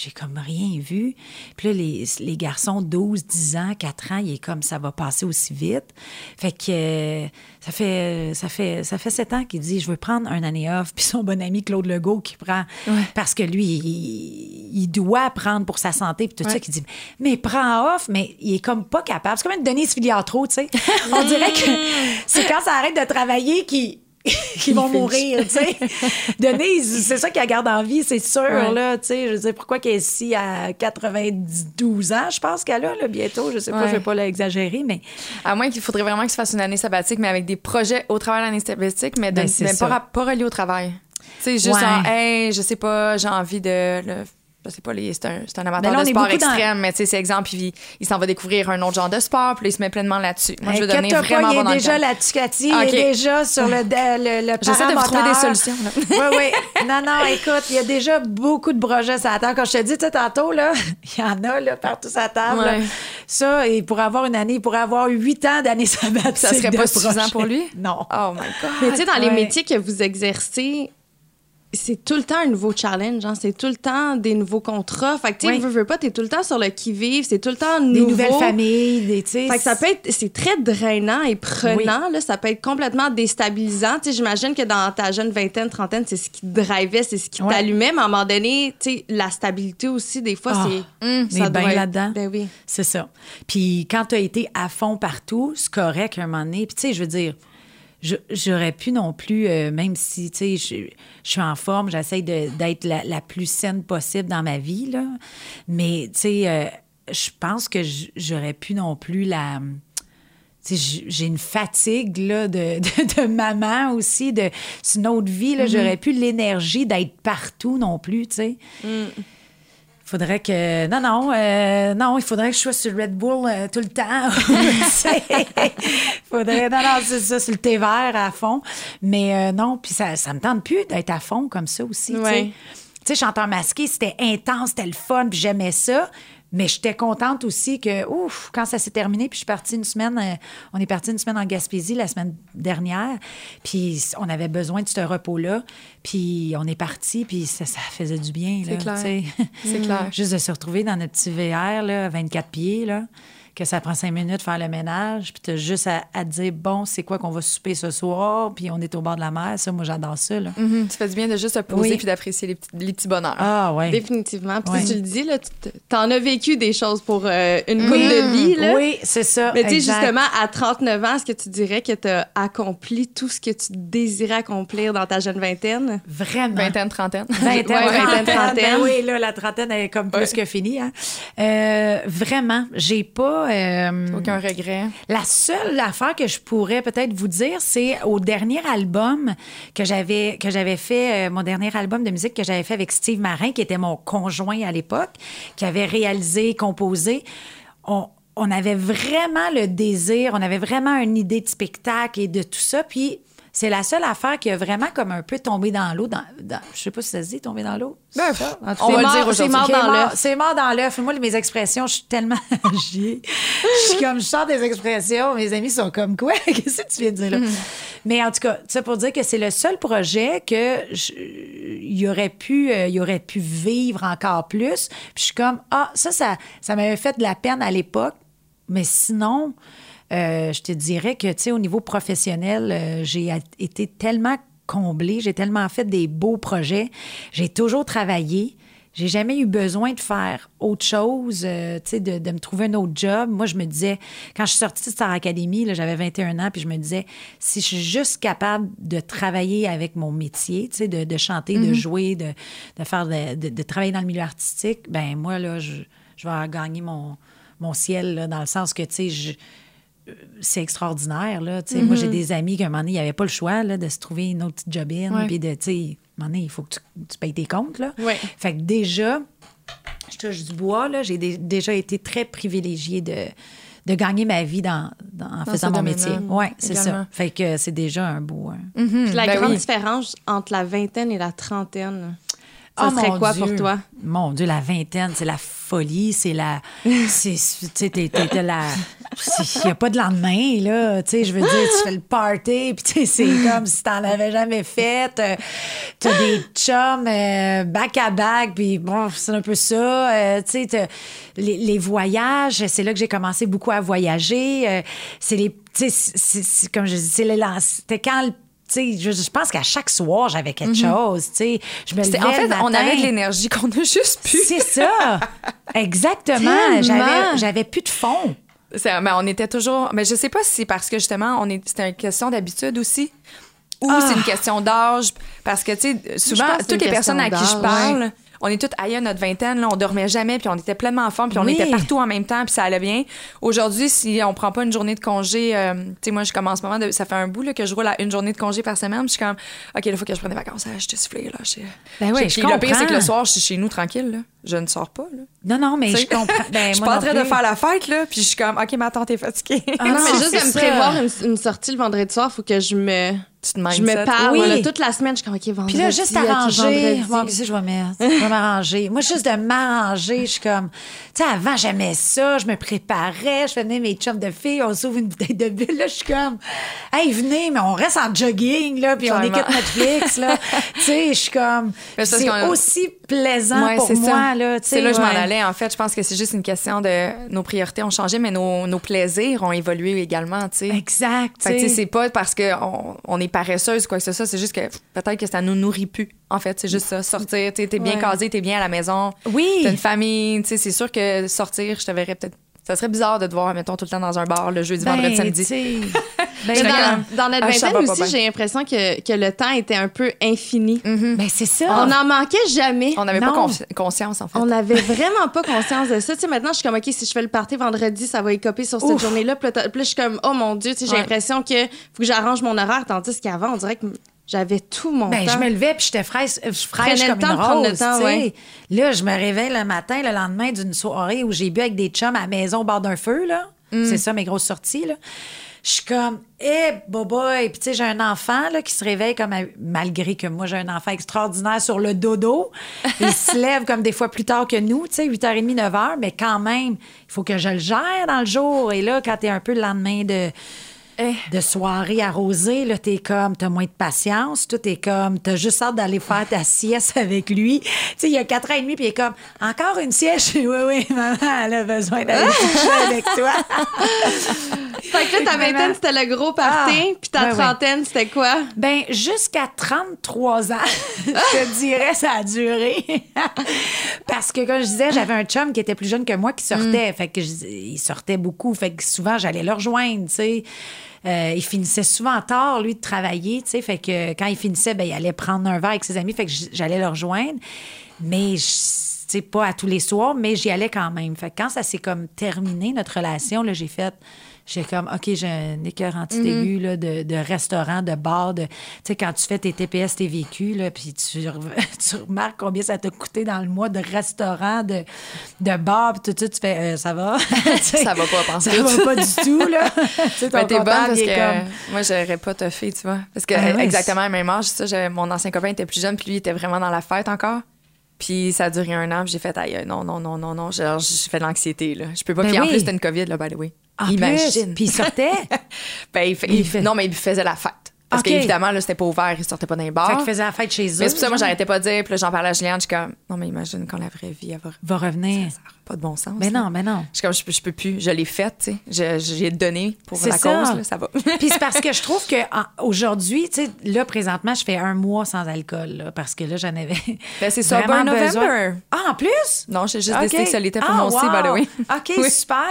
j'ai comme rien vu. Puis là, les, les garçons 12, 10 ans, 4 ans, il est comme ça va passer aussi vite. Fait que euh, ça fait ça fait ça fait 7 ans qu'il dit je veux prendre un année off. Puis son bon ami Claude Legault qui prend parce que lui il, il doit prendre pour sa santé puis tout ça qui dit mais prends off mais il est comme pas capable. C'est comme une Denise Filiatro, tu sais. On dirait que c'est quand ça arrête de travailler qu'il qui vont mourir, tu sais. Denise, c'est ça qu'elle garde en vie, c'est sûr, Ouais. là, tu sais. Je dire, pourquoi qu'elle est ici à 92 ans, je pense qu'elle a, là, bientôt. Je sais pas, Ouais. je vais pas l'exagérer, mais À moins qu'il faudrait vraiment que tu fasses une année sabbatique, mais avec des projets au travers de l'année sabbatique, mais de, Ben, mais pas, pas reliés au travail. Tu sais, juste Ouais. en, hey, je sais pas, j'ai envie de. le- je sais pas, c'est un, un amateur Ben là, on de est sport dans- extrême, mais tu sais, c'est exemple, puis il, s'en va découvrir un autre genre de sport, puis il se met pleinement là-dessus. Moi, je veux donner vraiment pas, il bon est dans le déjà là-dessus, Cathy. Il est déjà sur le, le, le J'essaie de vous trouver des solutions, là. Oui, oui. Non, non, écoute, il y a déjà beaucoup de projets sur la table. Quand je te dis, tu sais, tantôt, là, il y en a là, partout sur la table. Ouais. Ça, et pour avoir une année, il pourrait avoir huit ans d'année sabbatique. Ça serait pas suffisant pour lui? Non. Oh my God. Mais tu sais, dans les métiers que vous exercez, c'est tout le temps un nouveau challenge. Hein? C'est tout le temps des nouveaux contrats. Fait que, tu sais, Oui. veux, veux pas, t'es tout le temps sur le qui-vive. C'est tout le temps nouveau. Des nouvelles familles, des, tu sais. Fait que ça peut être, c'est très drainant et prenant, là. Ça peut être complètement déstabilisant. Tu sais, j'imagine que dans ta jeune vingtaine, trentaine, c'est ce qui te drivait, c'est ce qui Ouais. t'allumait. Mais à un moment donné, tu sais, la stabilité aussi, des fois, Ah. c'est. Hum, On est bien doit être- là-dedans. Ben oui. C'est ça. Puis quand tu as été à fond partout, c'est correct à un moment donné. Puis tu sais, je veux dire, j'aurais pu non plus, euh, même si, tu sais, je, je suis en forme, j'essaie de- d'être la, la plus saine possible dans ma vie, là. Mais, tu sais, euh, je pense que j'aurais pu non plus la... j'ai une fatigue là, de, de, de maman aussi, de c'est une autre vie. Là, J'aurais plus l'énergie d'être partout non plus, sais. Faudrait que. Non, non, euh, non, il faudrait que je sois sur Red Bull euh, tout le temps. Faudrait. Non, non, c'est ça, sur le thé vert à fond. Mais euh, non, puis ça, ça me tente plus d'être à fond comme ça aussi. tu sais. Ouais. Tu sais, chanteur masqué, c'était intense, c'était le fun, puis j'aimais ça. Mais j'étais contente aussi que, ouf, quand ça s'est terminé, puis je suis partie une semaine, euh, on est parti une semaine en Gaspésie la semaine dernière, puis on avait besoin de ce repos-là, puis on est parti, puis ça, ça faisait du bien. C'est clair. tu sais. C'est clair. Juste de se retrouver dans notre petit VR, là, 24 pieds, là, que ça prend cinq minutes de faire le ménage, puis t'as juste à, à te dire, bon, c'est quoi qu'on va souper ce soir, puis on est au bord de la mer. Ça, moi, j'adore ça. Là. Mhm. Ça fait du bien de juste se poser Oui. puis d'apprécier les petits, les petits bonheurs. Ah, ouais. Définitivement. Puis Ouais. tu le dis, là, tu t'en as vécu des choses pour euh, une coupe de vie, là. Oui, c'est ça. Mais tu sais, justement, à 39 ans, est-ce que tu dirais que tu as accompli tout ce que tu désirais accomplir dans ta jeune vingtaine? Vraiment. Vingtaine, trentaine. Vingtaine, Ouais, vingtaine, trentaine. trentaine. Ben oui, là, la trentaine est comme plus Ouais. que finie. Hein. Euh, vraiment, j'ai pas. Euh, Aucun regret. La seule affaire que je pourrais peut-être vous dire, c'est au dernier album que j'avais que j'avais fait, euh, mon dernier album de musique que j'avais fait avec Steve Marin, qui était mon conjoint à l'époque, qui avait réalisé, composé. On, on avait vraiment le désir, on avait vraiment une idée de spectacle et de tout ça. Puis c'est la seule affaire qui a vraiment comme un peu tombé dans l'eau. Dans, dans- je sais pas si ça se dit, tomber dans l'eau. Ben, C'est ça? En tout on cas, va le mort- dire c'est aujourd'hui. mort OK, dans mort- l'œuf. C'est mort dans l'œuf. Moi, mes expressions, je suis tellement. Je suis comme, je sors des expressions. Mes amis sont comme, quoi? Qu'est-ce que tu viens de dire là? Mais en tout cas, ça pour dire que c'est le seul projet que il aurait pu, euh, il aurait pu vivre encore plus. Puis je suis comme, ah, ça, ça, ça m'avait fait de la peine à l'époque. Mais sinon, euh, je te dirais que, tu sais, au niveau professionnel, euh, j'ai été tellement comblée, j'ai tellement fait des beaux projets, j'ai toujours travaillé. J'ai jamais eu besoin de faire autre chose, euh, tu sais, de, de me trouver un autre job. Moi, je me disais, quand je suis sortie de Star Academy, là, j'avais 21 ans, puis je me disais, si je suis juste capable de travailler avec mon métier, tu sais, de, de chanter, de jouer, de, de faire de, travailler dans le milieu artistique, ben moi, là, je, je vais gagner mon, mon ciel, là, dans le sens que, tu sais, je- c'est extraordinaire. Là. Tu sais, Moi, j'ai des amis qu'à un moment donné, il n'y avait pas le choix là, de se trouver une autre petite jobine. Puis de, tu sais, à un moment donné, il faut que tu, tu payes tes comptes. Là. Ouais. Fait que déjà, je touche du bois, là, j'ai dé- déjà été très privilégiée de, de gagner ma vie dans, dans- en Dans faisant mon métier. Oui, c'est ça. Fait que c'est déjà un beau. hein. Puis la Ben grande oui. différence entre la vingtaine et la trentaine, ça Oh, serait quoi Dieu. pour toi? Mon Dieu, la vingtaine, c'est la folie, c'est la. c'est- Tu sais, t'es- la. Il n'y a pas de lendemain, là. Tu sais, je veux dire, tu fais le party, puis tu sais, c'est comme si t'en avais jamais fait. Euh, T'as des chums euh, back à back, puis bon, c'est un peu ça. Euh, tu sais, les, les voyages, c'est là que j'ai commencé beaucoup à voyager. Euh, c'est les. Tu sais, comme je dis, c'est les C'était quand le sais, je, je pense qu'à chaque soir, j'avais quelque chose. tu sais. Je me levais En fait, le on avait de l'énergie qu'on a juste pu. C'est ça. Exactement. J'avais, plus de fond. Mais on était toujours. Mais je sais pas si c'est parce que justement, on est, c'était une question d'habitude aussi. Ou Ah. c'est une question d'âge. Parce que, tu sais, souvent, toutes les personnes à qui je parle, on est toutes ailleurs notre vingtaine, là, on dormait jamais, puis on était pleinement en forme, puis on Oui. était partout en même temps, puis ça allait bien. Aujourd'hui, si on prend pas une journée de congé, euh, tu sais, moi, je commence en ce moment, de- ça fait un bout là, que je roule à une journée de congé par semaine, puis je suis comme, OK, il faut que je prenne des vacances, ah, je te soufflé, là. Je, Ben oui, je le pire, c'est que le soir, je suis chez nous tranquille, là. Je ne sors pas, là. Non, non, mais Tu sais, je comprends. Ben, je suis pas en train de faire la fête, là, puis je suis comme, OK, ma tante est fatiguée. Ah non, mais juste de me prévoir une, une sortie le vendredi soir, il faut que je me, je me parle. Oui. toute la semaine, je suis comme, OK, vendredi. Puis là, juste arranger. Bon, qu'est-ce que je vais mettre? Je vais m'arranger. Moi, juste de m'arranger, je suis comme. Tu sais, avant, j'aimais ça. Je me préparais. Je faisais mes chums de filles. On s'ouvre une bouteille de bulle. Là, je suis comme. Hey, venez, mais on reste en jogging, là. Puis on écoute Netflix, là. tu sais, je suis comme. C'est aussi plaisant Ouais, pour c'est moi, ça. là. C'est là que je m'en allais, en fait. Je pense que c'est juste une question de. Nos priorités ont changé, mais nos, nos plaisirs ont évolué également, tu sais. Exact. Fait que, c'est pas parce qu'on on est paresseuse ou quoi que ce soit, c'est juste que peut-être que ça nous nourrit plus. En fait, c'est juste ça. Sortir, tu sais, t'es bien Ouais. casé, t'es bien à la maison. Oui. T'as une famille, tu sais, c'est sûr que sortir, je te verrais peut-être. Ça serait bizarre de te voir, mettons, tout le temps dans un bar le jeudi, Ben, vendredi, samedi. Je dans, dans notre ah, vingtaine aussi, j'ai l'impression que, que le temps était un peu infini. Ben, c'est ça. On n'en manquait jamais. On n'avait pas conscience, en fait. On n'avait vraiment pas conscience de ça. Tu sais, maintenant, je suis comme, OK, si je fais le party vendredi, ça va écoper sur cette journée-là. Puis là, je suis comme, oh mon Dieu, tu sais, j'ai Ouais. l'impression que faut que j'arrange mon horaire. Tandis qu'avant, on dirait que j'avais tout mon Ben, temps. je me levais puis j'étais fraîche, euh, fraîche Prenais le comme temps une de prendre le rose. temps, ouais. Là, je me réveille le matin, le lendemain d'une soirée où j'ai bu avec des chums à la maison au bord d'un feu. là. Mm. C'est ça mes grosses sorties. Là. Je suis comme, eh, boba. Et puis, tu sais, j'ai un enfant là, qui se réveille comme, à- malgré que moi, j'ai un enfant extraordinaire sur le dodo. Il se lève comme des fois plus tard que nous, tu sais, 8h30, 9h, mais quand même, il faut que je le gère dans le jour. Et là, quand t'es un peu le lendemain de Eh. de soirée arrosée, là, t'es comme, t'as moins de patience, tout est comme, t'as juste hâte d'aller faire ta sieste avec lui. Tu sais, il y a quatre ans et demi, puis il est comme, encore une sieste? Oui, oui, maman, elle a besoin d'aller coucher avec toi. Fait que là, ta vingtaine, c'était le gros party. Ah, puis ta ouais. trentaine, c'était quoi? Ben, jusqu'à 33 ans, je te dirais, ça a duré. Parce que, comme je disais, j'avais un chum qui était plus jeune que moi qui sortait. Fait que je- il sortait beaucoup. Fait que souvent, j'allais le rejoindre, tu sais. Euh, il finissait souvent tard, lui, de travailler, tu sais. Fait que quand il finissait, ben, il allait prendre un verre avec ses amis. Fait que j'allais le rejoindre. Mais je pas à tous les soirs, mais j'y allais quand même. Fait que quand ça s'est comme terminé, notre relation, là, j'ai fait. J'ai comme, OK, j'ai un écœur anti-aigu là, de, de restaurant, de bar. De, tu sais, quand tu fais tes TPS, tes vécus, là, puis tu, tu remarques combien ça t'a coûté dans le mois de restaurant, de, de bar, puis tout ça, tu fais, euh, ça va? Ça va pas, pense Ça va pas du tout, là. tu sais, Ben, t'es bonne parce que comme... moi, j'aurais pas toffé, tu vois. Parce que Ah ouais, exactement à la même âge, ça, mon ancien copain était plus jeune, puis lui, il était vraiment dans la fête encore. Puis ça a duré un an, puis j'ai fait, aïe, non, non, non, non, non. Genre, j'ai fait de l'anxiété, là. Je peux pas. Ben puis en oui. plus, c'était une COVID, là, by the way. En Imagine. puis il sortait. Ben, il Il il- fait- Non, mais il faisait la fête. Parce OK. qu'évidemment, là, c'était pas ouvert, il sortait pas les bars. fait qu'il faisait la fête chez eux. Mais c'est pour ça, moi, j'arrêtais pas de dire. Puis là, j'en parlais à Juliane, je suis comme, non, mais imagine quand la vraie vie, elle va. Va revenir. Ça n'a pas de bon sens. Mais là. non, mais non. Je suis comme, je peux, je peux plus. Je l'ai faite, tu sais. Je- J'ai donné pour C'est la ça. cause, là, ça va. Puis c'est parce que je trouve que en- aujourd'hui, tu sais, là, présentement, je fais un mois sans alcool, là, parce que là, j'en avais. Ben, c'est vraiment Sober November. besoin. Ah, en plus? Non, j'ai juste OK. décidé que ça l'était pour Ah, aussi, by the way. OK, Oui. super.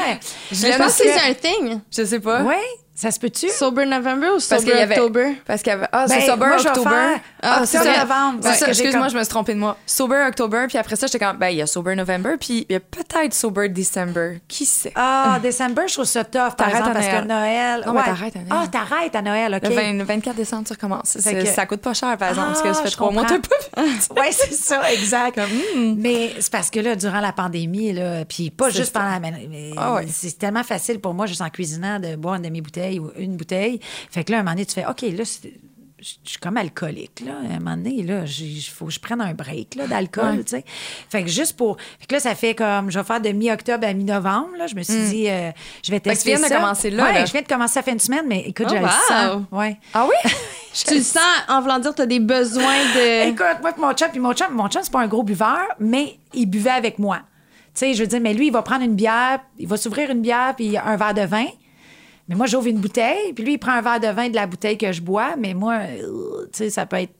Mais je pense que c'est un thing. Je sais pas. Oui, ça se peut-tu? Sober November ou Parce Sober y avait. October? Parce qu'il y avait. Ah, c'est Ben, Sober moi, October. faire Ah, c'est novembre, parce excuse-moi, comme- je me suis trompée de moi. Sober October, puis après ça, j'étais comme, ben, il y a Sober November, puis il y a peut-être Sober December. Qui sait? Ah, décembre, je trouve ça tough, par exemple, parce que Noël. Non, mais ouais. t'arrêtes à Noël. Ah, t'arrêtes à Noël, OK. Le 20 le 24 décembre, tu recommences. Que- Ça coûte pas cher, par exemple, parce que ça Ah, fait je trois mois t'as pas. Oui, c'est ça, exact. Mais c'est parce que là, durant la pandémie, là, puis pas juste pendant la. Ah. C'est tellement facile pour moi, juste en cuisinant, de boire une demi-bouteille ou une bouteille. Fait que là, à un moment donné, tu fais OK, là, je suis comme alcoolique, là. À un moment donné, là, il faut que je prenne un break, là, d'alcool, Ouais. tu sais. Fait que juste pour. Fait que là, ça fait comme. Je vais faire de mi-octobre à mi-novembre, là. Je me suis dit, euh, je vais Hmm. que tu tester. viens de ça. commencer là, Ouais, là. je viens de commencer ça fait une semaine, mais écoute, Oh, le wow. sens. Ouais. Ah oui? Tu le sens en voulant dire que tu as des besoins de. Écoute, moi mon chum, puis mon chum, mon chum, c'est pas un gros buveur, mais il buvait avec moi. Tu sais, je veux dire, mais lui, il va prendre une bière, il va s'ouvrir une bière, puis un verre de vin. Mais moi, j'ouvre une bouteille, puis lui, il prend un verre de vin de la bouteille que je bois, mais moi, euh, tu sais, ça peut être.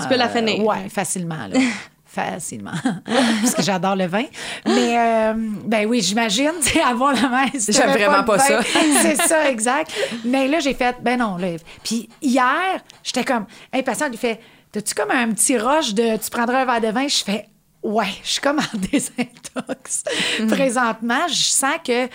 Tu peux la finir. ouais, facilement, là. Facilement. Parce que j'adore le vin. Mais, euh, ben oui, j'imagine, tu sais, avoir la main. J'aime vraiment pas ça. c'est ça, exact. Mais là, j'ai fait, ben non. Là. Puis hier, j'étais comme impatiente. Il fait, t'as-tu comme un petit rush de, tu prendrais un verre de vin? Je fais, ouais, je suis comme en désintox. Mhm. Présentement, je sens que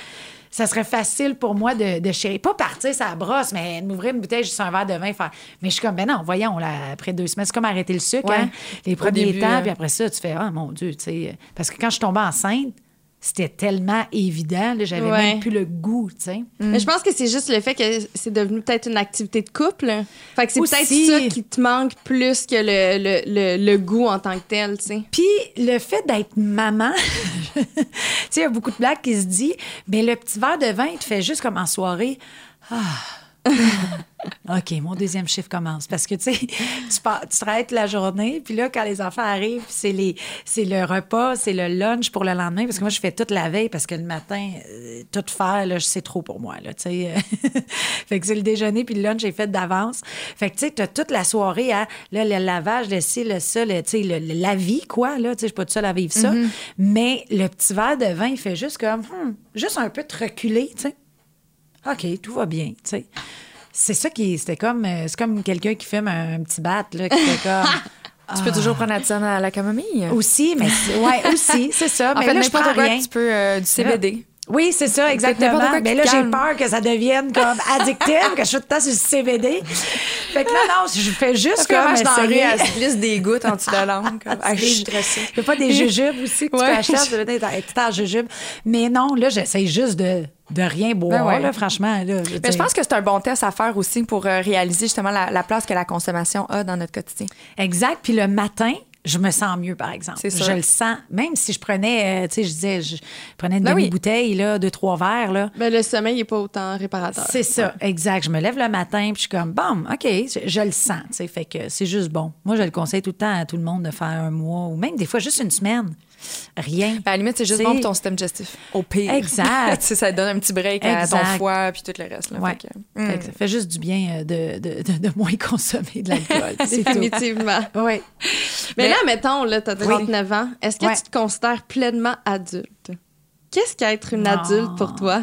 ça serait facile pour moi de, de chérir. Pas partir, ça brosse, mais m'ouvrir une bouteille, juste un verre de vin, faire. Mais je suis comme, ben non, voyons, là, après deux semaines, c'est comme arrêter le sucre, Ouais. hein, les premiers début, temps, là. puis après ça, tu fais, ah mon Dieu, tu sais. Parce que quand je suis tombée enceinte, c'était tellement évident, là, j'avais Ouais. même plus le goût, tu sais. Mais je pense que c'est juste le fait que c'est devenu peut-être une activité de couple. Fait que c'est peut-être ça qui te manque plus que le, le, le, le goût en tant que tel, tu sais. Puis le fait d'être maman, tu sais, il y a beaucoup de blagues qui se disent, mais le petit verre de vin, il te fait juste comme en soirée. Ah. OK, mon deuxième chiffre commence. Parce que, tu sais, tu, pars- tu travailles toute la journée, puis là, quand les enfants arrivent, c'est, les, c'est le repas, c'est le lunch pour le lendemain. Parce que moi, je fais toute la veille, parce que le matin, euh, tout faire, là, c'est trop pour moi, là, tu sais. fait que c'est le déjeuner, puis le lunch est fait d'avance. Fait que, tu sais, tu as toute la soirée à, là, le lavage, le ci, le ça, tu sais, la vie, quoi, là. Tu sais, je suis pas toute seule à vivre ça. Mais le petit verre de vin, il fait juste comme, hmm, juste un peu te reculer, tu sais. OK, tout va bien, tu sais. C'est ça qui c'était comme euh, c'est comme quelqu'un qui fume un, un petit bat là qui fait comme Tu peux toujours prendre la tisane à la camomille? aussi mais ouais aussi c'est ça En mais fait, là je prends rien. tu peux euh, du CBD. Oui, c'est ça, exactement. Mais là, j'ai peur que ça devienne comme addictif, que je suis tout le temps sur le CBD. Fait que là, non, je fais juste comme je dans rue, elle se glisse des gouttes en dessous de la langue. Comme, ah, je suis stressée. Il y a pas des jujubes aussi que tu Ouais. peux acheter, ça doit être tout en jujubes. Mais non, là, j'essaie juste de, de rien boire, Ben ouais. là, franchement. Là, je Mais je dire. pense que c'est un bon test à faire aussi pour euh, réaliser justement la, la place que la consommation a dans notre quotidien. Exact. Puis le matin, je me sens mieux, par exemple. C'est sûr. Je le sens. Même si je prenais, euh, tu sais, je disais, je prenais une Ben oui. là, deux, trois verres, là. Ben, le sommeil n'est pas autant réparateur. C'est ça, exact. Je me lève le matin, puis je suis comme, bon, OK, je, je le sens, tu sais, fait que c'est juste bon. Moi, je le conseille tout le temps à tout le monde de faire un mois, ou même des fois juste une semaine. Rien. Ben, à la limite, c'est juste bon pour ton système digestif. Au pire. Exact. Ça donne un petit break à ton foie puis tout le reste. Là, Ouais. Fait que, Fait que ça fait juste du bien euh, de, de, de, de moins consommer de l'alcool. Définitivement. Oui. Mais, Mais- là, mettons, là, t'as 39 ans. Est-ce que Ouais. tu te considères pleinement adulte? Qu'est-ce qu'être une Non. adulte pour toi?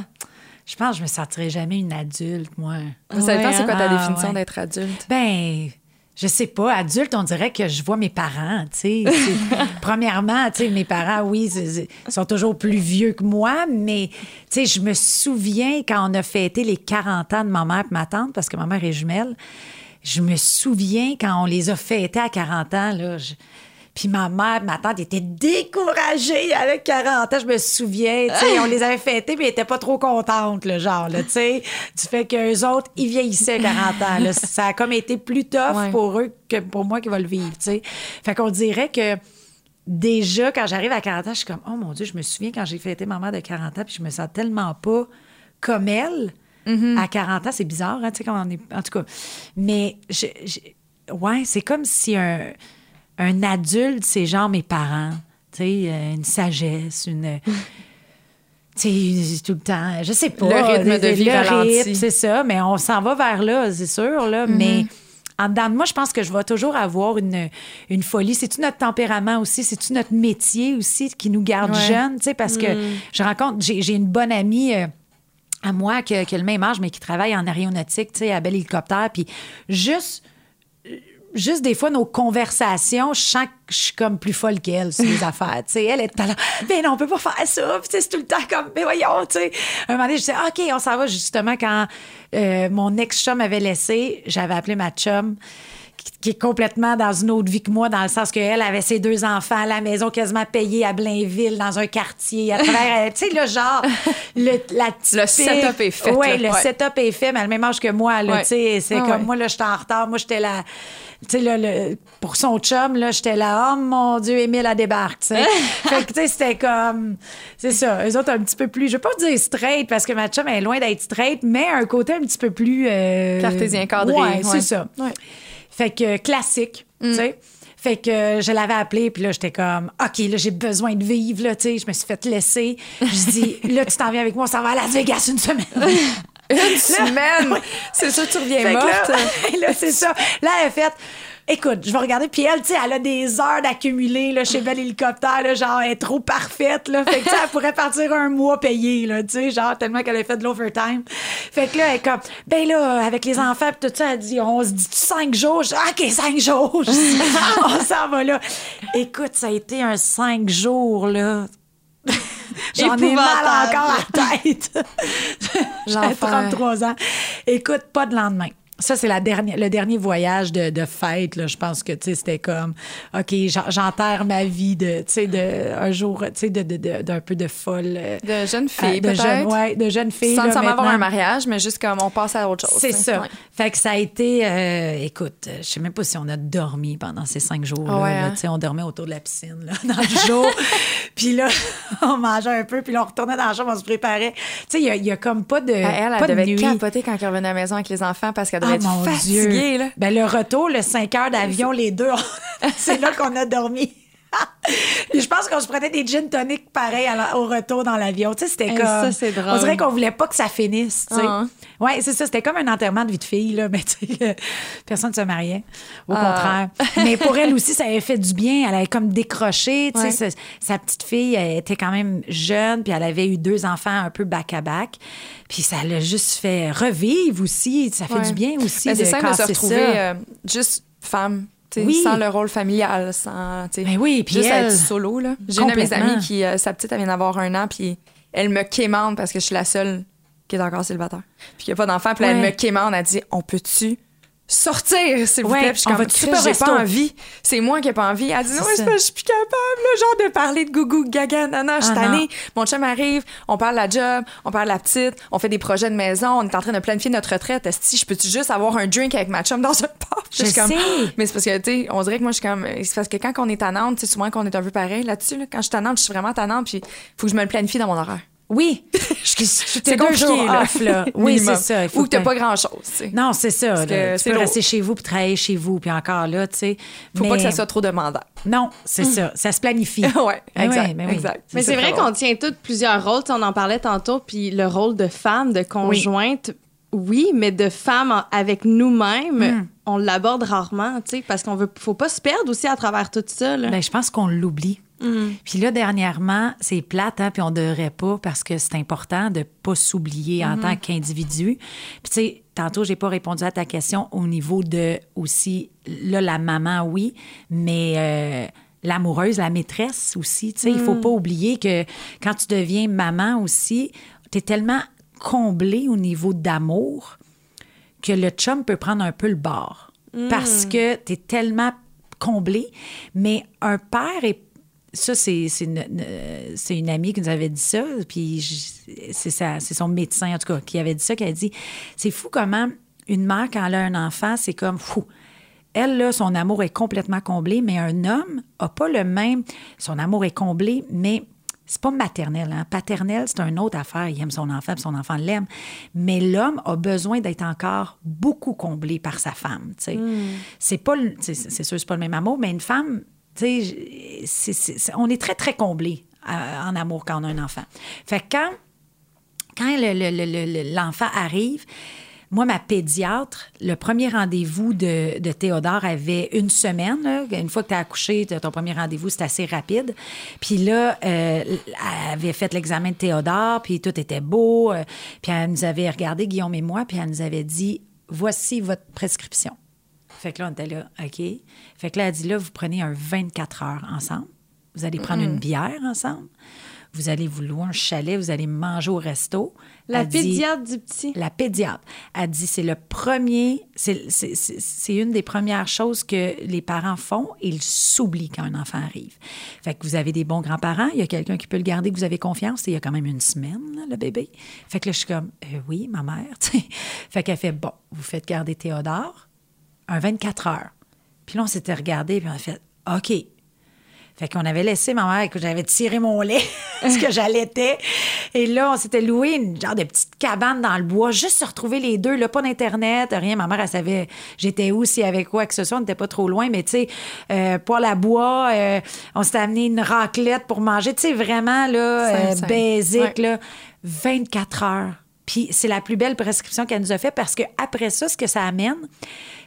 Je pense que je me sentirai jamais une adulte, moi. Ça dépend, Ouais, c'est quoi ta? Ah, définition ouais. d'être adulte? Ben, je sais pas, adulte, on dirait que je vois mes parents, tu sais. Premièrement, tu sais, mes parents, oui, ils sont toujours plus vieux que moi, mais, tu sais, je me souviens quand on a fêté les 40 ans de ma mère et ma tante, parce que ma mère est jumelle, je me souviens quand on les a fêtés à 40 ans, là, puis ma mère, ma tante était découragée avec 40 ans, je me souviens. sais, on les avait fêtés, mais ils n'étaient pas trop contentes, le genre. Là, sais. du fait qu'eux autres, ils vieillissaient à 40 ans. Là. Ça a comme été plus tough pour eux que pour moi qui va le vivre. sais. Fait qu'on dirait que déjà, quand j'arrive à 40 ans, je suis comme, oh mon Dieu, je me souviens quand j'ai fêté ma mère de 40 ans, puis je me sens tellement pas comme elle. Mm-hmm. À 40 ans, c'est bizarre, hein, tu sais, quand on est. En tout cas. Mais, je, ouais, c'est comme si un un adulte, c'est genre mes parents. Tu sais, euh, une sagesse, une. tu sais, tout le temps, je sais pas. Le rythme de vie le c'est ça, mais on s'en va vers là, c'est sûr, là, mm-hmm. mais en dedans de moi, je pense que je vais toujours avoir une, une folie. C'est-tu notre tempérament aussi? C'est-tu notre métier aussi qui nous garde jeunes? Tu sais, parce que mm. je rencontre, j'ai une bonne amie... Euh, à moi qui, qui, a le même âge, mais qui travaille en aéronautique, tu sais, à Bel Hélicoptère. Puis juste juste des fois, nos conversations, je sens que je suis comme plus folle qu'elle sur les affaires. sais, elle est tout à l'heure, mais non, on peut pas faire ça. Puis c'est tout le temps comme, mais voyons, tu sais. Un moment donné, je disais, OK, on s'en va justement quand euh, mon ex-chum avait laissé, j'avais appelé ma chum qui est complètement dans une autre vie que moi, dans le sens qu'elle avait ses deux enfants à la maison quasiment payée à Blainville, dans un quartier, à travers, tu sais, le genre, le, la Le setup est fait. Oui, le setup est fait, mais à le même âge que moi, là, tu sais, c'est comme, moi, là, j'étais en retard, moi, j'étais là, tu sais, le, pour son chum, là, j'étais là, oh mon Dieu, Émile, a débarque, tu sais. fait que, tu sais, c'était comme, c'est ça, eux autres un petit peu plus, je veux pas dire straight, parce que ma chum est loin d'être straight, mais un côté un petit peu plus... Euh, Cartésien cadré. Ouais, c'est ça. Fait que classique, tu mm. sais. Fait que je l'avais appelé, puis là, j'étais comme, OK, là, j'ai besoin de vivre, là, tu sais. Je me suis fait laisser. Je dis, là, tu t'en viens avec moi, on s'en va à Las Vegas une semaine. une semaine? C'est ça, tu reviens morte? Là, c'est ça. Là, elle a fait, Écoute, je vais regarder. Puis elle, tu sais, elle a des heures d'accumuler là, chez Bel Hélicoptère. Là, genre, elle est trop parfaite. Là. Fait que, elle pourrait partir un mois payé, là, tu sais, genre, tellement qu'elle a fait de l'overtime. Fait que là, elle est comme, ben là, avec les enfants, pis tout ça, elle dit, on se dit cinq jours? Je dis, OK, cinq jours. on s'en va là. Écoute, ça a été un cinq jours, là. J'en ai mal encore à la tête. J'ai 33 ans. Écoute, pas de lendemain ça, c'est la dernière, le dernier voyage de, de fête. Là. Je pense que c'était comme OK, j'enterre ma vie de, de un jour de, de, d'un peu de folle. Euh, de jeune fille, de jeune, ouais, de jeune fille. Sans, sans avoir un mariage, mais juste comme on passe à autre chose. C'est ça. Fait que ça a été. Euh, écoute, je sais même pas si on a dormi pendant ces cinq jours. là, hein? On dormait autour de la piscine là, dans le jour. puis là, on mangeait un peu, puis là, on retournait dans la chambre, on se préparait. Tu sais, il y, a comme pas de. Elle, elle, devait nuit. capoter quand elle revenait à la maison avec les enfants parce qu'elle oh, être fatiguée. Là. Ben, le retour, le 5 heures d'avion, les deux, c'est là qu'on a dormi. Je pense qu'on se prenait des gin tonic pareil au retour dans l'avion. Tu sais, c'était comme. Ça, c'est drôle. On dirait qu'on voulait pas que ça finisse. Tu sais. Ah. Ouais, c'est ça. C'était comme un enterrement de vie de fille, là. Mais tu sais, personne ne se mariait. Au ah. contraire. Mais pour elle aussi, ça avait fait du bien. Elle avait comme décroché. Tu sais, sa, petite fille, elle était quand même jeune, puis elle avait eu deux enfants un peu back-à-back. Puis ça l'a juste fait revivre aussi. Ça fait du bien aussi. c'est ça de se retrouver euh, juste femme sans le rôle familial, sans ben oui, puis juste être solo. J'ai une de mes amies qui, euh, sa petite, elle vient d'avoir un an, puis elle me quémande parce que je suis la seule qui est encore célibataire. Puis qu'il n'y a pas d'enfant, puis elle me quémande, elle dit On peut-tu sortir, s'il vous plaît. Puis je suis comme, j'ai pas envie. C'est moi qui n'ai pas envie. Elle dit, non, je suis plus capable, le genre de parler de gougou, gaga, non, je suis ah, tannée. Mon chum arrive, on parle de la job, on parle de la petite, on fait des projets de maison, on est en train de planifier notre retraite. Est-ce je peux-tu juste avoir un drink avec ma chum dans un pub? Je, sais. mais c'est parce que, tu sais, on dirait que moi, je suis comme, c'est parce que quand on est tannante, c'est souvent qu'on est un peu pareil là-dessus, Quand je suis tannante, je suis vraiment tannante, puis faut que je me le planifie dans mon horaire. Oui. c'est deux jours off, là. Oui, c'est ça. Ou que t'as pas grand-chose. Non, c'est ça. tu peux rester chez vous puis travailler chez vous, puis encore là, tu sais. Faut pas que ça soit trop demandant. Non, c'est ça. Ça se planifie. oui, exact. mais, exact. mais c'est vrai qu'on tient toutes plusieurs rôles. on en parlait tantôt, puis le rôle de femme, de conjointe, oui, mais de femme avec nous-mêmes, hmm. on l'aborde rarement, tu sais, parce qu'on veut, faut pas se perdre aussi à travers tout ça. Là. Ben, je pense qu'on l'oublie. Puis là, dernièrement, c'est plate, hein, puis on devrait pas parce que c'est important de pas s'oublier en tant qu'individu. Puis tu sais, tantôt, j'ai pas répondu à ta question au niveau de aussi, là, la maman, oui, mais euh, l'amoureuse, la maîtresse aussi. Tu sais, il faut pas oublier que quand tu deviens maman aussi, tu es tellement comblé au niveau d'amour que le chum peut prendre un peu le bord. Parce que tu es tellement comblé. Mais un père est ça, c'est une, une- amie qui nous avait dit ça, puis c'est son médecin, en tout cas, qui avait dit ça, qui a dit c'est fou comment une mère, quand elle a un enfant, c'est comme fou. Elle, là, son amour est complètement comblé, mais un homme a pas le même. Son amour est comblé, mais c'est pas maternel. Hein? Paternel, c'est une autre affaire. Il aime son enfant, puis son enfant l'aime. Mais l'homme a besoin d'être encore beaucoup comblé par sa femme. sais. C'est pas, c'est sûr, c'est pas le même amour, mais une femme, on est très, très comblé euh, en amour quand on a un enfant. Fait que quand quand le- le- le- le- l'enfant arrive, moi, ma pédiatre, le premier rendez-vous de, Théodore avait une semaine. Une fois que tu as accouché, ton premier rendez-vous, c'est assez rapide. Puis là, euh, elle avait fait l'examen de Théodore, puis tout était beau. euh, puis elle nous avait regardé, Guillaume et moi, puis elle nous avait dit Voici votre prescription. Fait que là, on était là, OK. Fait que là, elle dit là, vous prenez un 24 heures ensemble. Vous allez prendre une bière ensemble. Vous allez vous louer un chalet, vous allez manger au resto. La Elle dit- du petit. la pédiatre a dit c'est le premier, c'est- une des premières choses que les parents font ils s'oublient quand un enfant arrive. Fait que vous avez des bons grands-parents, il y a quelqu'un qui peut le garder, que vous avez confiance, et il y a quand même une semaine, là, le bébé. Fait que là, je suis comme, Euh, oui, ma mère. Fait qu'elle fait, bon, vous faites garder Théodore un 24 heures. Puis là, on s'était regardé, puis on a fait, OK. Fait qu'on avait laissé ma mère, que j'avais tiré mon lait, ce que j'allaitais. Et là, on s'était loué une genre de petite cabane dans le bois, juste se retrouver les deux, là, pas d'Internet, rien. Ma mère, elle savait j'étais où, s'il y avait quoi que ce soit, on n'était pas trop loin, mais tu sais, euh, à bois, euh, on s'était amené une raclette pour manger, tu sais, vraiment, là, euh, Ouais. là, 24 heures. Puis c'est la plus belle prescription qu'elle nous a fait parce que après ça, ce que ça amène,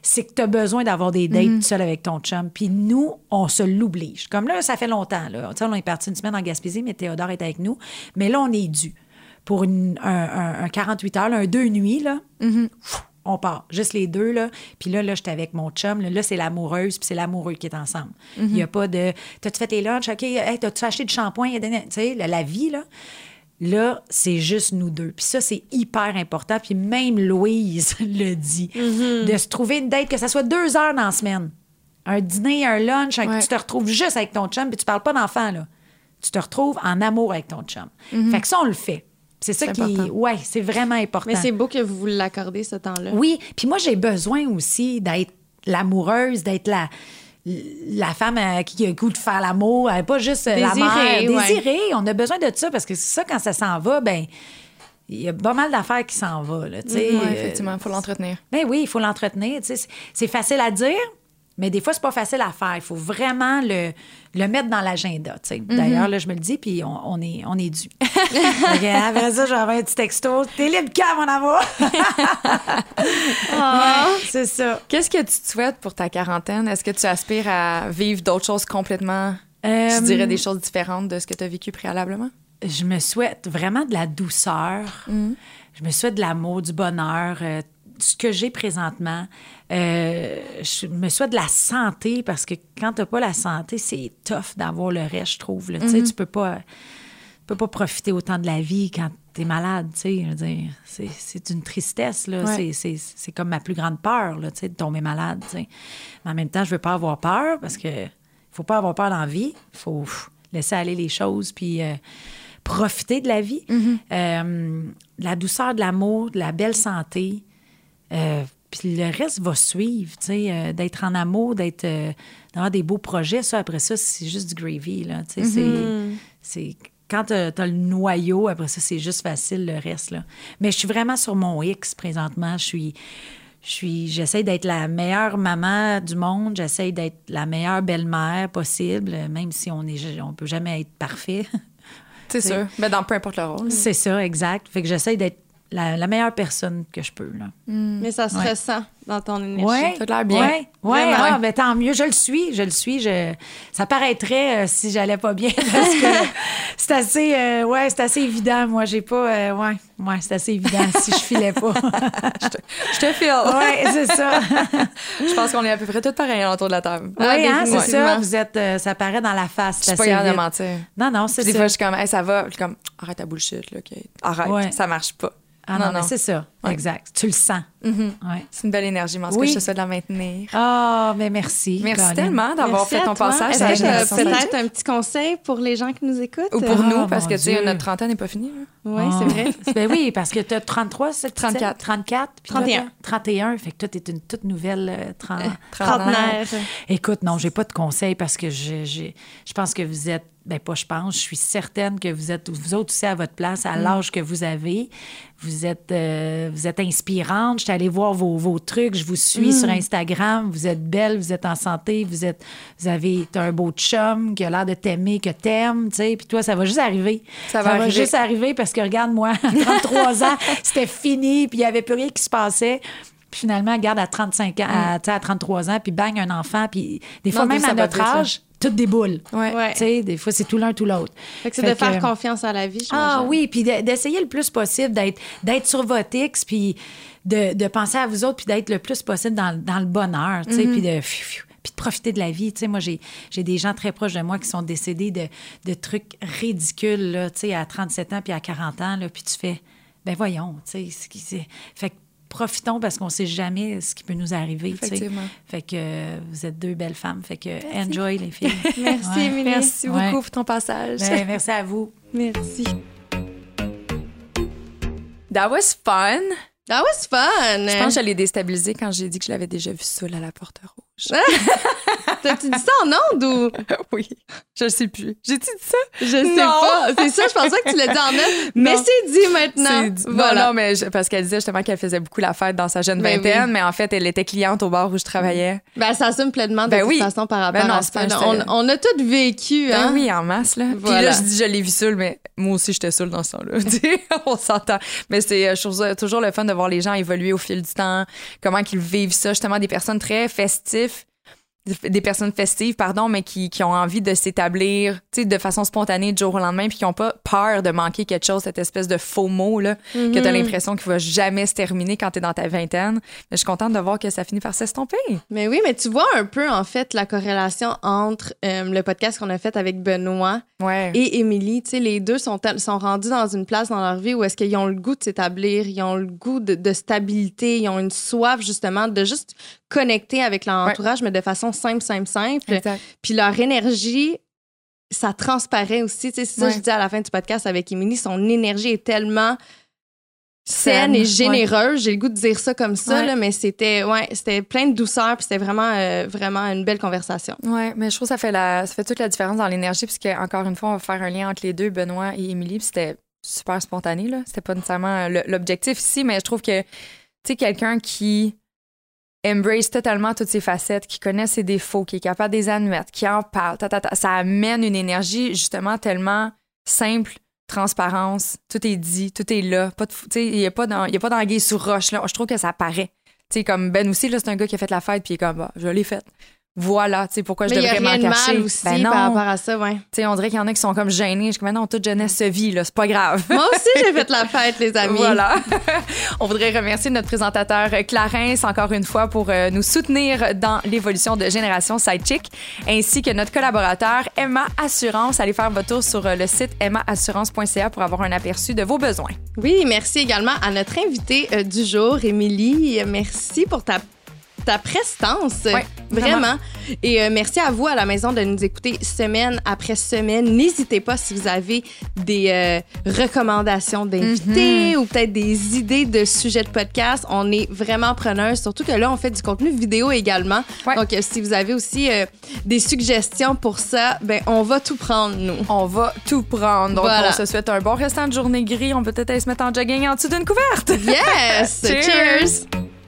c'est que tu as besoin d'avoir des dates Mhm. seul avec ton chum. Puis nous, on se l'oblige. Comme là, ça fait longtemps. Là. On est parti une semaine en Gaspésie, mais Théodore est avec nous. Mais là, on est dû pour une- un, un- un 48 heures, là, un deux nuits. Là. Mhm. Pfff, On part, juste les deux. Là. Puis là, là j'étais avec mon chum. Là, là, c'est l'amoureuse, puis c'est l'amoureux qui est ensemble. Il Mhm. n'y a pas de T'as-tu fait tes lunchs? OK, hey, t'as-tu acheté du shampoing? Tu sais, la vie, là. Là, c'est juste nous deux. Puis ça, c'est hyper important. Puis même Louise le dit. De se trouver une date, que ça soit deux heures dans la semaine. Un dîner, un lunch, Ouais. tu te retrouves juste avec ton chum, puis tu parles pas d'enfant, là. Tu te retrouves en amour avec ton chum. Fait que ça, on le fait. C'est ça qui. important. Ouais, c'est vraiment important. Mais c'est beau que vous vous l'accordez, ce temps-là. Oui, puis moi, j'ai besoin aussi d'être l'amoureuse, d'être la, la femme qui a le goût de faire l'amour, euh, pas juste euh, la Désirée, mère. ouais. Désirée, on a besoin de ça parce que c'est ça, quand ça s'en va, ben il y a pas mal d'affaires qui s'en vont. Là. Oui, Euh, effectivement, il faut l'entretenir. ben oui, il faut l'entretenir. C'est facile à dire, mais des fois, c'est pas facile à faire. Il faut vraiment le, le mettre dans l'agenda. tu sais. D'ailleurs, là, je me le dis, puis on, on est, on est dû. Que Après ça, j'avais un petit texto. T'es libre quand, mon amour? C'est ça. Qu'est-ce que tu te souhaites pour ta quarantaine? Est-ce que tu aspires à vivre d'autres choses complètement, Euh, je dirais des choses différentes de ce que tu as vécu préalablement? Je me souhaite vraiment de la douceur. Je me souhaite de l'amour, du bonheur, euh, ce que j'ai présentement. Euh, je me souhaite de la santé parce que quand tu n'as pas la santé, c'est tough d'avoir le reste, je trouve. là. Tu peux pas, tu peux pas profiter autant de la vie quand tu es malade. C'est une tristesse. Ouais. C'est- comme ma plus grande peur là, de tomber malade. Mais en même temps, je veux pas avoir peur parce que faut pas avoir peur dans la vie. Il faut laisser aller les choses puis euh, profiter de la vie. Euh, de la douceur, de l'amour, de la belle santé. Euh, puis le reste va suivre, tu sais, euh, d'être en amour, d'être euh, d'avoir des beaux projets. Ça, après ça, c'est juste du gravy, là. Tu sais, c'est- c'est... Quand tu as, le noyau, après ça, c'est juste facile, le reste, là. Mais je suis vraiment sur mon X présentement. Je suis... Je suis, j'essaie d'être la meilleure maman du monde. J'essaie d'être la meilleure belle-mère possible, même si on est, on peut jamais être parfait. C'est sûr. Mais dans peu importe le rôle. C'est ça, exact. Fait que j'essaie d'être la, la meilleure personne que je peux. Là. Mais ça se Ouais. ressent dans ton énergie. Ouais, T'as l'air bien. Ouais, ouais, ah, ben, tant mieux. Je le suis, je le suis. Je... Ça paraîtrait euh, si j'allais pas bien parce que c'est assez, euh, ouais, c'est assez évident. Moi, j'ai pas, euh, ouais, ouais, c'est assez évident si je filais pas. Je te file. ouais, c'est ça. Je pense qu'on est à peu près toutes pareilles autour de la table. Ah, oui, hein, c'est ça. Vous êtes, euh, ça paraît dans la face. Je c'est suis pas capable de mentir. Non, non, c'est Puis des ça. fois, je suis comme, hey, ça va. Puis comme, arrête ta bullshit, là, Kate. Arrête, Ouais. ça marche pas. Ah non, mais c'est ça. Ouais. Exact. Tu le sens. Mhm. Ouais. C'est une belle énergie, mais Oui. je te souhaite de la maintenir. Ah, mais merci. Merci Colin. tellement d'avoir Merci fait ton toi. passage. Est-ce que tu as peut-être un petit conseil pour les gens qui nous écoutent? Ou pour Ah, nous, parce mon que, tu sais, notre trentaine n'est pas finie. là. Oui, Ah. c'est vrai. Ben oui, parce que tu as 33, c'est 34. 34. puis toi, 31. t'as 31. Fait que toi, tu es une toute nouvelle euh, tren- Trentenaire. Écoute, non, j'ai pas de conseils parce que je, j'ai- je pense que vous êtes, ben pas je pense, je suis certaine que vous êtes, vous autres aussi à votre place, à l'âge que vous avez. Vous êtes, euh, vous êtes inspirante. Je suis allée voir vos, vos trucs, je vous suis sur Instagram. Vous êtes belle, vous êtes en santé, vous êtes, vous avez un beau chum qui a l'air de t'aimer, que t'aimes, tu sais. Puis toi, ça va juste arriver. Ça va arriver. juste arriver parce que regarde moi, à 33 ans, c'était fini, puis il y avait plus rien qui se passait. Puis finalement, regarde à 35 ans, à, sais, à 33 ans, puis bang un enfant, puis des fois Non, même à notre âge, tout déboule. Ouais. Ouais. Tu sais, des fois c'est tout l'un tout l'autre. Fait que c'est de faire confiance à la vie, Ah j'imagine. oui, puis de- d'essayer le plus possible d'être d'être sur votre X, puis de, de penser à vous autres, puis d'être le plus possible dans, dans le bonheur, tu sais, Mm-hmm. puis de fiu, fiu, puis de profiter de la vie. Tu sais, moi, j'ai j'ai des gens très proches de moi qui sont décédés de, de trucs ridicules, là, tu sais, à 37 ans puis à 40 ans, là, puis tu fais, ben voyons, tu sais, ce qui- c'est... Fait que profitons parce qu'on sait jamais ce qui peut nous arriver, tu sais. Effectivement. Fait que euh, vous êtes deux belles femmes, fait que enjoy les filles. Merci, Ouais. Émilie. Merci Ouais. beaucoup pour ton passage. Ben, merci à vous. Merci. That was fun. That was fun! Je pense que je l'ai déstabilisé quand j'ai dit que je l'avais déjà vu seul à la porte. T'as-tu dit ça en ondes ou? oui. Je sais plus. J'ai-tu dit ça? Je sais Non. pas. C'est ça, je pensais que tu l'as dit en ondes. Mais c'est dit maintenant. C'est dit- Voilà. Non, non, mais je- parce qu'elle disait justement qu'elle faisait beaucoup la fête dans sa jeune Ben vingtaine, oui. mais en fait, elle était cliente au bar où je travaillais. Ben, ça assume pleinement de Ben toute oui. façon par rapport Ben non, à ça. On, on a tout vécu, Ben hein? oui, en masse, là. Puis là, je dis, je l'ai vu seul, mais moi aussi, j'étais seule dans ce temps-là. On s'entend. Mais c'est euh, toujours le fun de voir les gens évoluer au fil du temps, comment qu'ils vivent ça. Justement, des personnes très festives, des personnes festives, pardon, mais qui, qui ont envie de s'établir, tu sais, de façon spontanée du jour au lendemain, puis qui n'ont pas peur de manquer quelque chose, cette espèce de faux mot, là, que Mm-hmm. tu as l'impression qu'il va jamais se terminer quand tu es dans ta vingtaine. Mais je suis contente de voir que ça finit par s'estomper. Mais oui, mais tu vois un peu, en fait, la corrélation entre euh, le podcast qu'on a fait avec Benoît Ouais. et Émilie. Tu sais, les deux sont, sont rendus dans une place dans leur vie où est-ce qu'ils ont le goût de s'établir, ils ont le goût de, de stabilité, ils ont une soif, justement, de juste connecter avec leur Ouais. entourage, mais de façon simple, simple, simple. Exact. Puis leur énergie, ça transparaît aussi. Tu sais, c'est ça que je dis à la fin du podcast avec Émilie. Son énergie est tellement saine et ouais. généreuse. J'ai le goût de dire ça comme ça, Ouais. là, mais c'était ouais, c'était plein de douceur. Puis c'était vraiment, euh, vraiment une belle conversation. Ouais, mais je trouve que ça fait, la, ça fait toute la différence dans l'énergie, puisque, encore une fois, on va faire un lien entre les deux, Benoît et Émilie, puis c'était super spontané, là. C'était pas nécessairement le- l'objectif ici, mais je trouve que, tu sais, quelqu'un qui embrace totalement toutes ses facettes, qui connaît ses défauts, qui est capable de les admettre, qui en parle, ta, ta, ta, ça amène une énergie, justement, tellement simple, transparence, tout est dit, tout est là. Il n'y a pas d'anguille sous roche, là. Je trouve que ça paraît. Sais, comme Ben aussi, là, c'est un gars qui a fait la fête, puis il est comme, bah, je l'ai faite. Voilà, tu sais, pourquoi je mais a devrais m'en cacher? mal aussi Ben non. par rapport à ça, ouais. Tu sais, on dirait qu'il y en a qui sont comme gênés. Je suis comme, non, toute jeunesse se vit, là, c'est pas grave. Moi aussi, j'ai fait la fête, les amis. Voilà. On voudrait remercier notre présentateur euh, Clarence encore une fois pour euh, nous soutenir dans l'évolution de Génération Sidechick, ainsi que notre collaborateur Emma Assurance. Allez faire votre tour sur euh, le site emmaassurance.ca pour avoir un aperçu de vos besoins. Oui, merci également à notre invitée du jour, Émilie. Merci pour ta ta prestance, Ouais, vraiment. vraiment. Et euh, merci à vous à la maison de nous écouter semaine après semaine. N'hésitez pas si vous avez des euh, recommandations d'invités ou peut-être des idées de sujets de podcast. On est vraiment preneurs, surtout que là, on fait du contenu vidéo également. Ouais. Donc, euh, si vous avez aussi des suggestions pour ça, ben on va tout prendre, nous. On va tout prendre. Donc, Voilà. on se souhaite un bon restant de journée gris. On peut peut-être aller se mettre en jogging en dessous d'une couverte. Yes! Cheers!